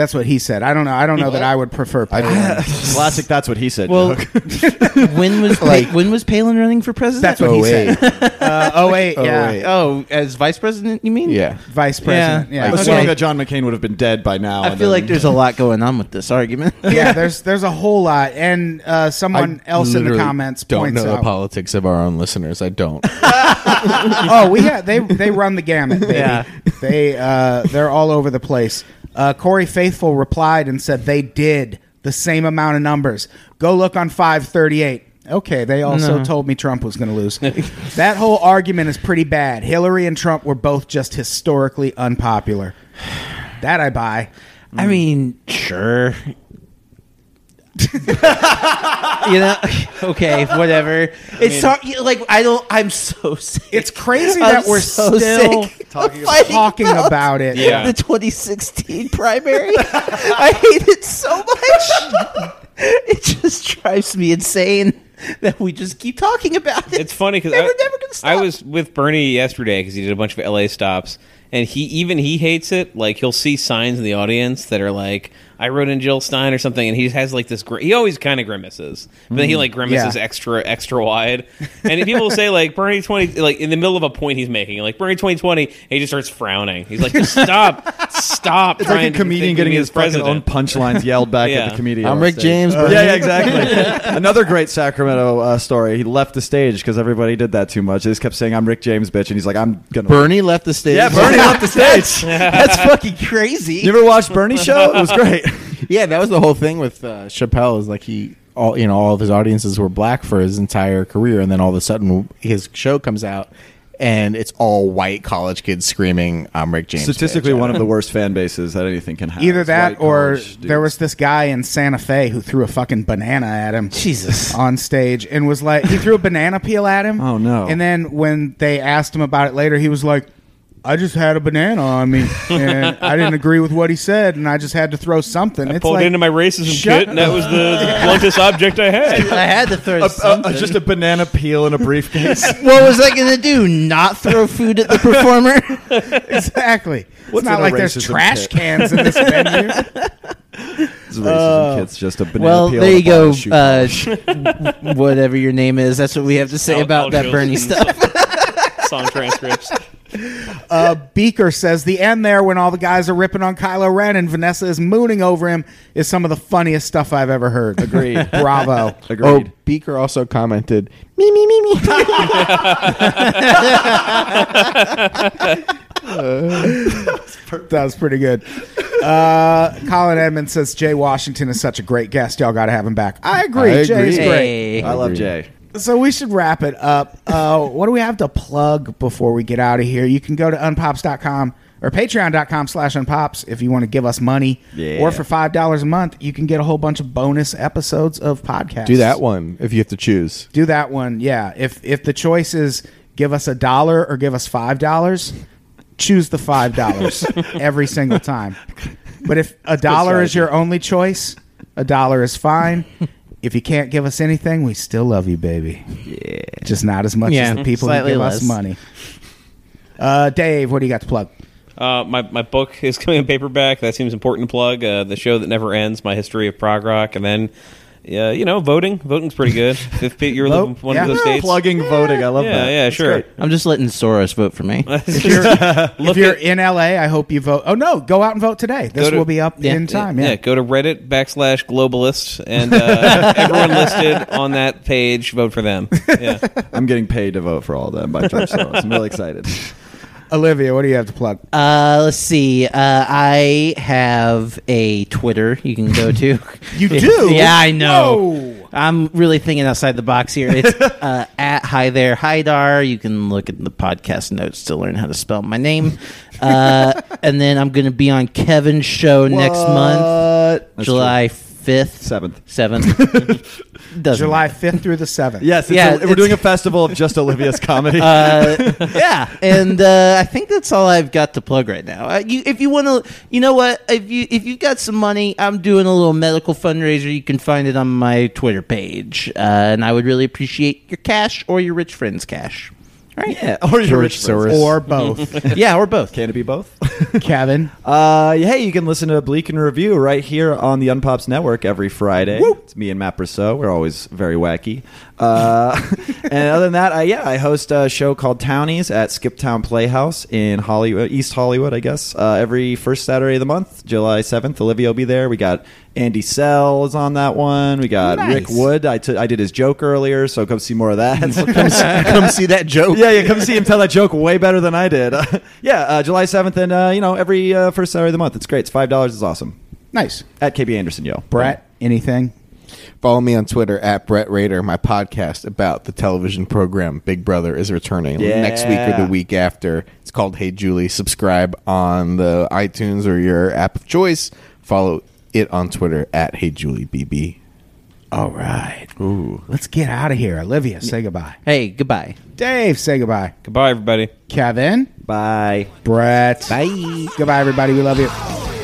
[SPEAKER 3] That's what he said. I don't know. I don't know that I would prefer Palin.
[SPEAKER 6] Classic. That's what he said.
[SPEAKER 5] Well,
[SPEAKER 6] joke. [LAUGHS]
[SPEAKER 5] when was
[SPEAKER 8] Like-
[SPEAKER 5] when was Palin running for president?
[SPEAKER 3] That's what he
[SPEAKER 8] Oh, wait.
[SPEAKER 3] said. [LAUGHS] Uh, oh wait, yeah,
[SPEAKER 8] wait.
[SPEAKER 5] Oh, as vice president, you mean?
[SPEAKER 8] Yeah.
[SPEAKER 3] vice president.
[SPEAKER 5] Yeah.
[SPEAKER 3] Yeah,
[SPEAKER 5] Like,
[SPEAKER 6] assuming
[SPEAKER 5] Okay.
[SPEAKER 6] that John McCain would have been dead by now.
[SPEAKER 5] I
[SPEAKER 6] and
[SPEAKER 5] feel
[SPEAKER 6] then-
[SPEAKER 5] like there's a lot going on with this argument. [LAUGHS]
[SPEAKER 3] yeah. There's there's a whole lot, and uh, someone else in the
[SPEAKER 8] literally
[SPEAKER 3] comments
[SPEAKER 8] don't
[SPEAKER 3] points
[SPEAKER 8] know the
[SPEAKER 3] out.
[SPEAKER 8] politics of our own listeners. I don't.
[SPEAKER 3] oh, we have they they run the gamut. Baby.
[SPEAKER 5] Yeah.
[SPEAKER 3] they uh, they're all over the place. Uh, Corey Faithful replied and said they did the same amount of numbers. Go look on five thirty eight. Okay, they also
[SPEAKER 5] No.
[SPEAKER 3] told me Trump was going to lose. that whole argument is pretty bad. Hillary and Trump were both just historically unpopular. [SIGHS] That I buy.
[SPEAKER 5] I mean, sure. [LAUGHS] you know, [LAUGHS] okay, whatever. It's hard, like I don't. I'm so [LAUGHS] sick.
[SPEAKER 3] It's crazy
[SPEAKER 5] I'm
[SPEAKER 3] that we're
[SPEAKER 5] so
[SPEAKER 3] still
[SPEAKER 5] sick
[SPEAKER 6] talking
[SPEAKER 5] of
[SPEAKER 3] talking about it.
[SPEAKER 7] Yeah.
[SPEAKER 5] the 2016 primary. I hate it so much. It just drives me insane that we just keep talking about it.
[SPEAKER 7] It's funny because
[SPEAKER 5] Never-
[SPEAKER 7] I,
[SPEAKER 5] never gonna stop.
[SPEAKER 7] I was with Bernie yesterday because he did a bunch of LA stops, and he even he hates it. Like he'll see signs in the audience that are like, "I wrote in Jill Stein" or something, and he has like this. Gr- he always kind of grimaces, but then he like grimaces
[SPEAKER 3] Yeah.
[SPEAKER 7] extra extra wide. [LAUGHS] And if people say like Bernie twenty, like in the middle of a point he's making, like Bernie twenty twenty, he just starts frowning. He's like, "Just stop, stop!"
[SPEAKER 6] It's like a comedian getting
[SPEAKER 7] me
[SPEAKER 6] his
[SPEAKER 7] as
[SPEAKER 6] fucking own punchlines yelled back
[SPEAKER 7] Yeah.
[SPEAKER 6] at the [LAUGHS] comedian.
[SPEAKER 8] I'm Rick
[SPEAKER 6] stage.
[SPEAKER 8] James,
[SPEAKER 6] Uh, yeah, yeah, exactly. [LAUGHS] Another great Sacramento uh, story. He left the stage because everybody did that too much. They just kept saying, "I'm Rick James, bitch," and he's like, "I'm gonna."
[SPEAKER 8] Bernie left the stage.
[SPEAKER 6] Yeah, Bernie left the stage.
[SPEAKER 5] That's fucking crazy.
[SPEAKER 6] You ever watched Bernie show? It was great. [LAUGHS]
[SPEAKER 8] Yeah, that was the whole thing with uh, Chappelle. Is like he, all you know, all of his audiences were black for his entire career, and then all of a sudden his show comes out, and it's all white college kids screaming, "I'm Rick James."
[SPEAKER 6] Statistically,
[SPEAKER 8] bitch."
[SPEAKER 6] one of the [LAUGHS] worst fan bases that anything can have.
[SPEAKER 3] Either
[SPEAKER 6] is
[SPEAKER 3] that
[SPEAKER 6] white
[SPEAKER 3] or
[SPEAKER 6] college dudes.
[SPEAKER 3] there was this guy in Santa Fe who threw a fucking banana at him.
[SPEAKER 5] Jesus. [LAUGHS]
[SPEAKER 3] On stage and was like, he threw a banana peel at him.
[SPEAKER 6] Oh, no.
[SPEAKER 3] And then when they asked him about it later, he was like, I just had a banana on me and [LAUGHS] I didn't agree with what he said and I just had to throw something.
[SPEAKER 7] I
[SPEAKER 3] it's
[SPEAKER 7] pulled
[SPEAKER 3] like,
[SPEAKER 7] into my racism
[SPEAKER 3] shut
[SPEAKER 7] kit, and that was the, the [LAUGHS] bluntest object I had. [LAUGHS]
[SPEAKER 5] I had to throw
[SPEAKER 6] A- a-
[SPEAKER 5] something.
[SPEAKER 6] just a banana peel in a briefcase.
[SPEAKER 5] what was I going to do? Not throw food at the performer?
[SPEAKER 3] exactly.
[SPEAKER 6] What's
[SPEAKER 3] it's not like there's trash
[SPEAKER 6] kit?
[SPEAKER 3] cans in this venue.
[SPEAKER 6] It's racism kit's just a banana
[SPEAKER 5] well,
[SPEAKER 6] peel.
[SPEAKER 5] there you go.
[SPEAKER 6] bottle of shoe
[SPEAKER 5] Uh, whatever your name is, that's what we have to say
[SPEAKER 7] Al-
[SPEAKER 5] about
[SPEAKER 7] Al
[SPEAKER 5] that Bernie
[SPEAKER 7] Jolson
[SPEAKER 5] stuff.
[SPEAKER 7] Song transcripts. [LAUGHS]
[SPEAKER 3] Uh, Beaker says the end there when all the guys are ripping on Kylo Ren and Vanessa is mooning over him is some of the funniest stuff I've ever heard.
[SPEAKER 6] Agreed. [LAUGHS]
[SPEAKER 3] Bravo. [LAUGHS]
[SPEAKER 6] Agreed.
[SPEAKER 8] Oh, Beaker also commented, "Me, me, me, me."
[SPEAKER 3] That was pretty good. Uh, Colin Edmonds says Jay Washington is such a great guest. Y'all got to have him back. I agree.
[SPEAKER 8] I
[SPEAKER 3] Jay's
[SPEAKER 8] agree.
[SPEAKER 3] great.
[SPEAKER 5] Hey.
[SPEAKER 6] I love Jay.
[SPEAKER 3] So we should wrap it up. Uh, what do we have to plug before we get out of here? You can go to unpops.com or patreon.com slash unpops if you want to give us money.
[SPEAKER 6] Yeah.
[SPEAKER 3] Or for $5 a month, you can get a whole bunch of bonus episodes of podcasts.
[SPEAKER 8] Do that one if you have to choose.
[SPEAKER 3] Do that one. Yeah. If if the choice is give us a dollar or give us five dollars, choose the five dollars [LAUGHS] every single time. But if a dollar is your only choice, a dollar is fine. If you can't give us anything, we still love you, baby. Yeah. Just not as much
[SPEAKER 5] Yeah,
[SPEAKER 3] as the people who
[SPEAKER 5] slightly
[SPEAKER 3] give
[SPEAKER 5] less.
[SPEAKER 3] us money. Uh, Dave, what do you got to plug?
[SPEAKER 7] Uh, my my book is [LAUGHS] coming in paperback. That seems important to plug. Uh, the show that never ends, my history of prog rock, and then, uh, you know, voting. Voting's pretty good. [LAUGHS] If you're
[SPEAKER 3] Vote?
[SPEAKER 7] one
[SPEAKER 3] Yeah.
[SPEAKER 7] of those states,
[SPEAKER 6] Plugging voting. I love
[SPEAKER 7] yeah,
[SPEAKER 6] that.
[SPEAKER 7] yeah,
[SPEAKER 6] That's
[SPEAKER 7] sure.
[SPEAKER 6] great.
[SPEAKER 5] I'm just letting Soros vote for me. [LAUGHS]
[SPEAKER 3] If you're, [LAUGHS] if you're
[SPEAKER 7] at-
[SPEAKER 3] in LA, I hope you vote. Oh no, go out and vote today. This
[SPEAKER 7] to-
[SPEAKER 3] will be up
[SPEAKER 5] Yeah,
[SPEAKER 3] in time. Yeah.
[SPEAKER 7] go to Reddit backslash globalist, and uh, everyone listed on that page, vote for them. Yeah.
[SPEAKER 6] I'm getting paid to vote for all of them by George Soros. I'm really excited.
[SPEAKER 3] Olivia, what do you have to plug?
[SPEAKER 5] Uh, let's see. Uh, I have a Twitter you can go to. [LAUGHS]
[SPEAKER 3] You do? [LAUGHS]
[SPEAKER 5] yeah, I know.
[SPEAKER 3] Whoa.
[SPEAKER 5] I'm really thinking outside the box here. It's [LAUGHS] uh, at Hi There Haidar. You can look at the podcast notes to learn how to spell my name. Uh, and then I'm going to be on Kevin's show next month,
[SPEAKER 6] That's
[SPEAKER 5] July 5th.
[SPEAKER 6] Seventh.
[SPEAKER 5] 7th. [LAUGHS] Doesn't
[SPEAKER 3] July fifth through the seventh.
[SPEAKER 6] Yes, it's
[SPEAKER 5] Yeah,
[SPEAKER 6] a- we're doing a festival of just Olivia's [LAUGHS] comedy.
[SPEAKER 5] uh, [LAUGHS] yeah, and uh, I think that's all I've got to plug right now. Uh, you, if you want to, you know what? If you if you've got some money, I'm doing a little medical fundraiser. You can find it on my Twitter page, uh, and I would really appreciate your cash or your rich friends' cash. All
[SPEAKER 6] Yeah, or you're
[SPEAKER 8] George
[SPEAKER 6] rich first.
[SPEAKER 8] Soros.
[SPEAKER 3] or both. [LAUGHS]
[SPEAKER 5] yeah, or both.
[SPEAKER 6] Can it be both? [LAUGHS]
[SPEAKER 3] Kevin,
[SPEAKER 6] Uh, hey, you can listen to Bleak and Review right here on the Unpops Network every Friday. It's me and Matt Brousseau. We're always very wacky. Uh, [LAUGHS] and other than that, I, yeah, I host a show called Townies at Skiptown Playhouse in Hollywood, East Hollywood, I guess. Uh, every first Saturday of the month, July seventh. Olivia will be there. We got Andy Sell is on that one. We got
[SPEAKER 3] Nice.
[SPEAKER 6] Rick Wood. I I did his joke earlier, so come see more of that. So come
[SPEAKER 8] Come see that joke. [LAUGHS]
[SPEAKER 6] yeah, yeah. Come see him tell that joke way better than I did. [LAUGHS] yeah, uh, July seventh, and uh, you know every uh, first Saturday of the month. It's great. It's five dollars. It's awesome.
[SPEAKER 3] nice.
[SPEAKER 6] At KB Anderson, yo.
[SPEAKER 3] Brett, anything?
[SPEAKER 8] Follow me on Twitter at Brett Rader. My podcast about the television program Big Brother is returning
[SPEAKER 6] Yeah.
[SPEAKER 8] next week or the week after. It's called Hey Julie. Subscribe on the iTunes or your app of choice. Follow it on Twitter at Hey Julie BB.
[SPEAKER 3] All right. Ooh. Let's get out of here. Olivia, say goodbye.
[SPEAKER 5] Hey, goodbye.
[SPEAKER 3] Dave, say goodbye.
[SPEAKER 7] Goodbye, everybody.
[SPEAKER 3] Kevin,
[SPEAKER 6] Bye.
[SPEAKER 3] Brett.
[SPEAKER 5] Bye.
[SPEAKER 3] Goodbye, everybody. We love you.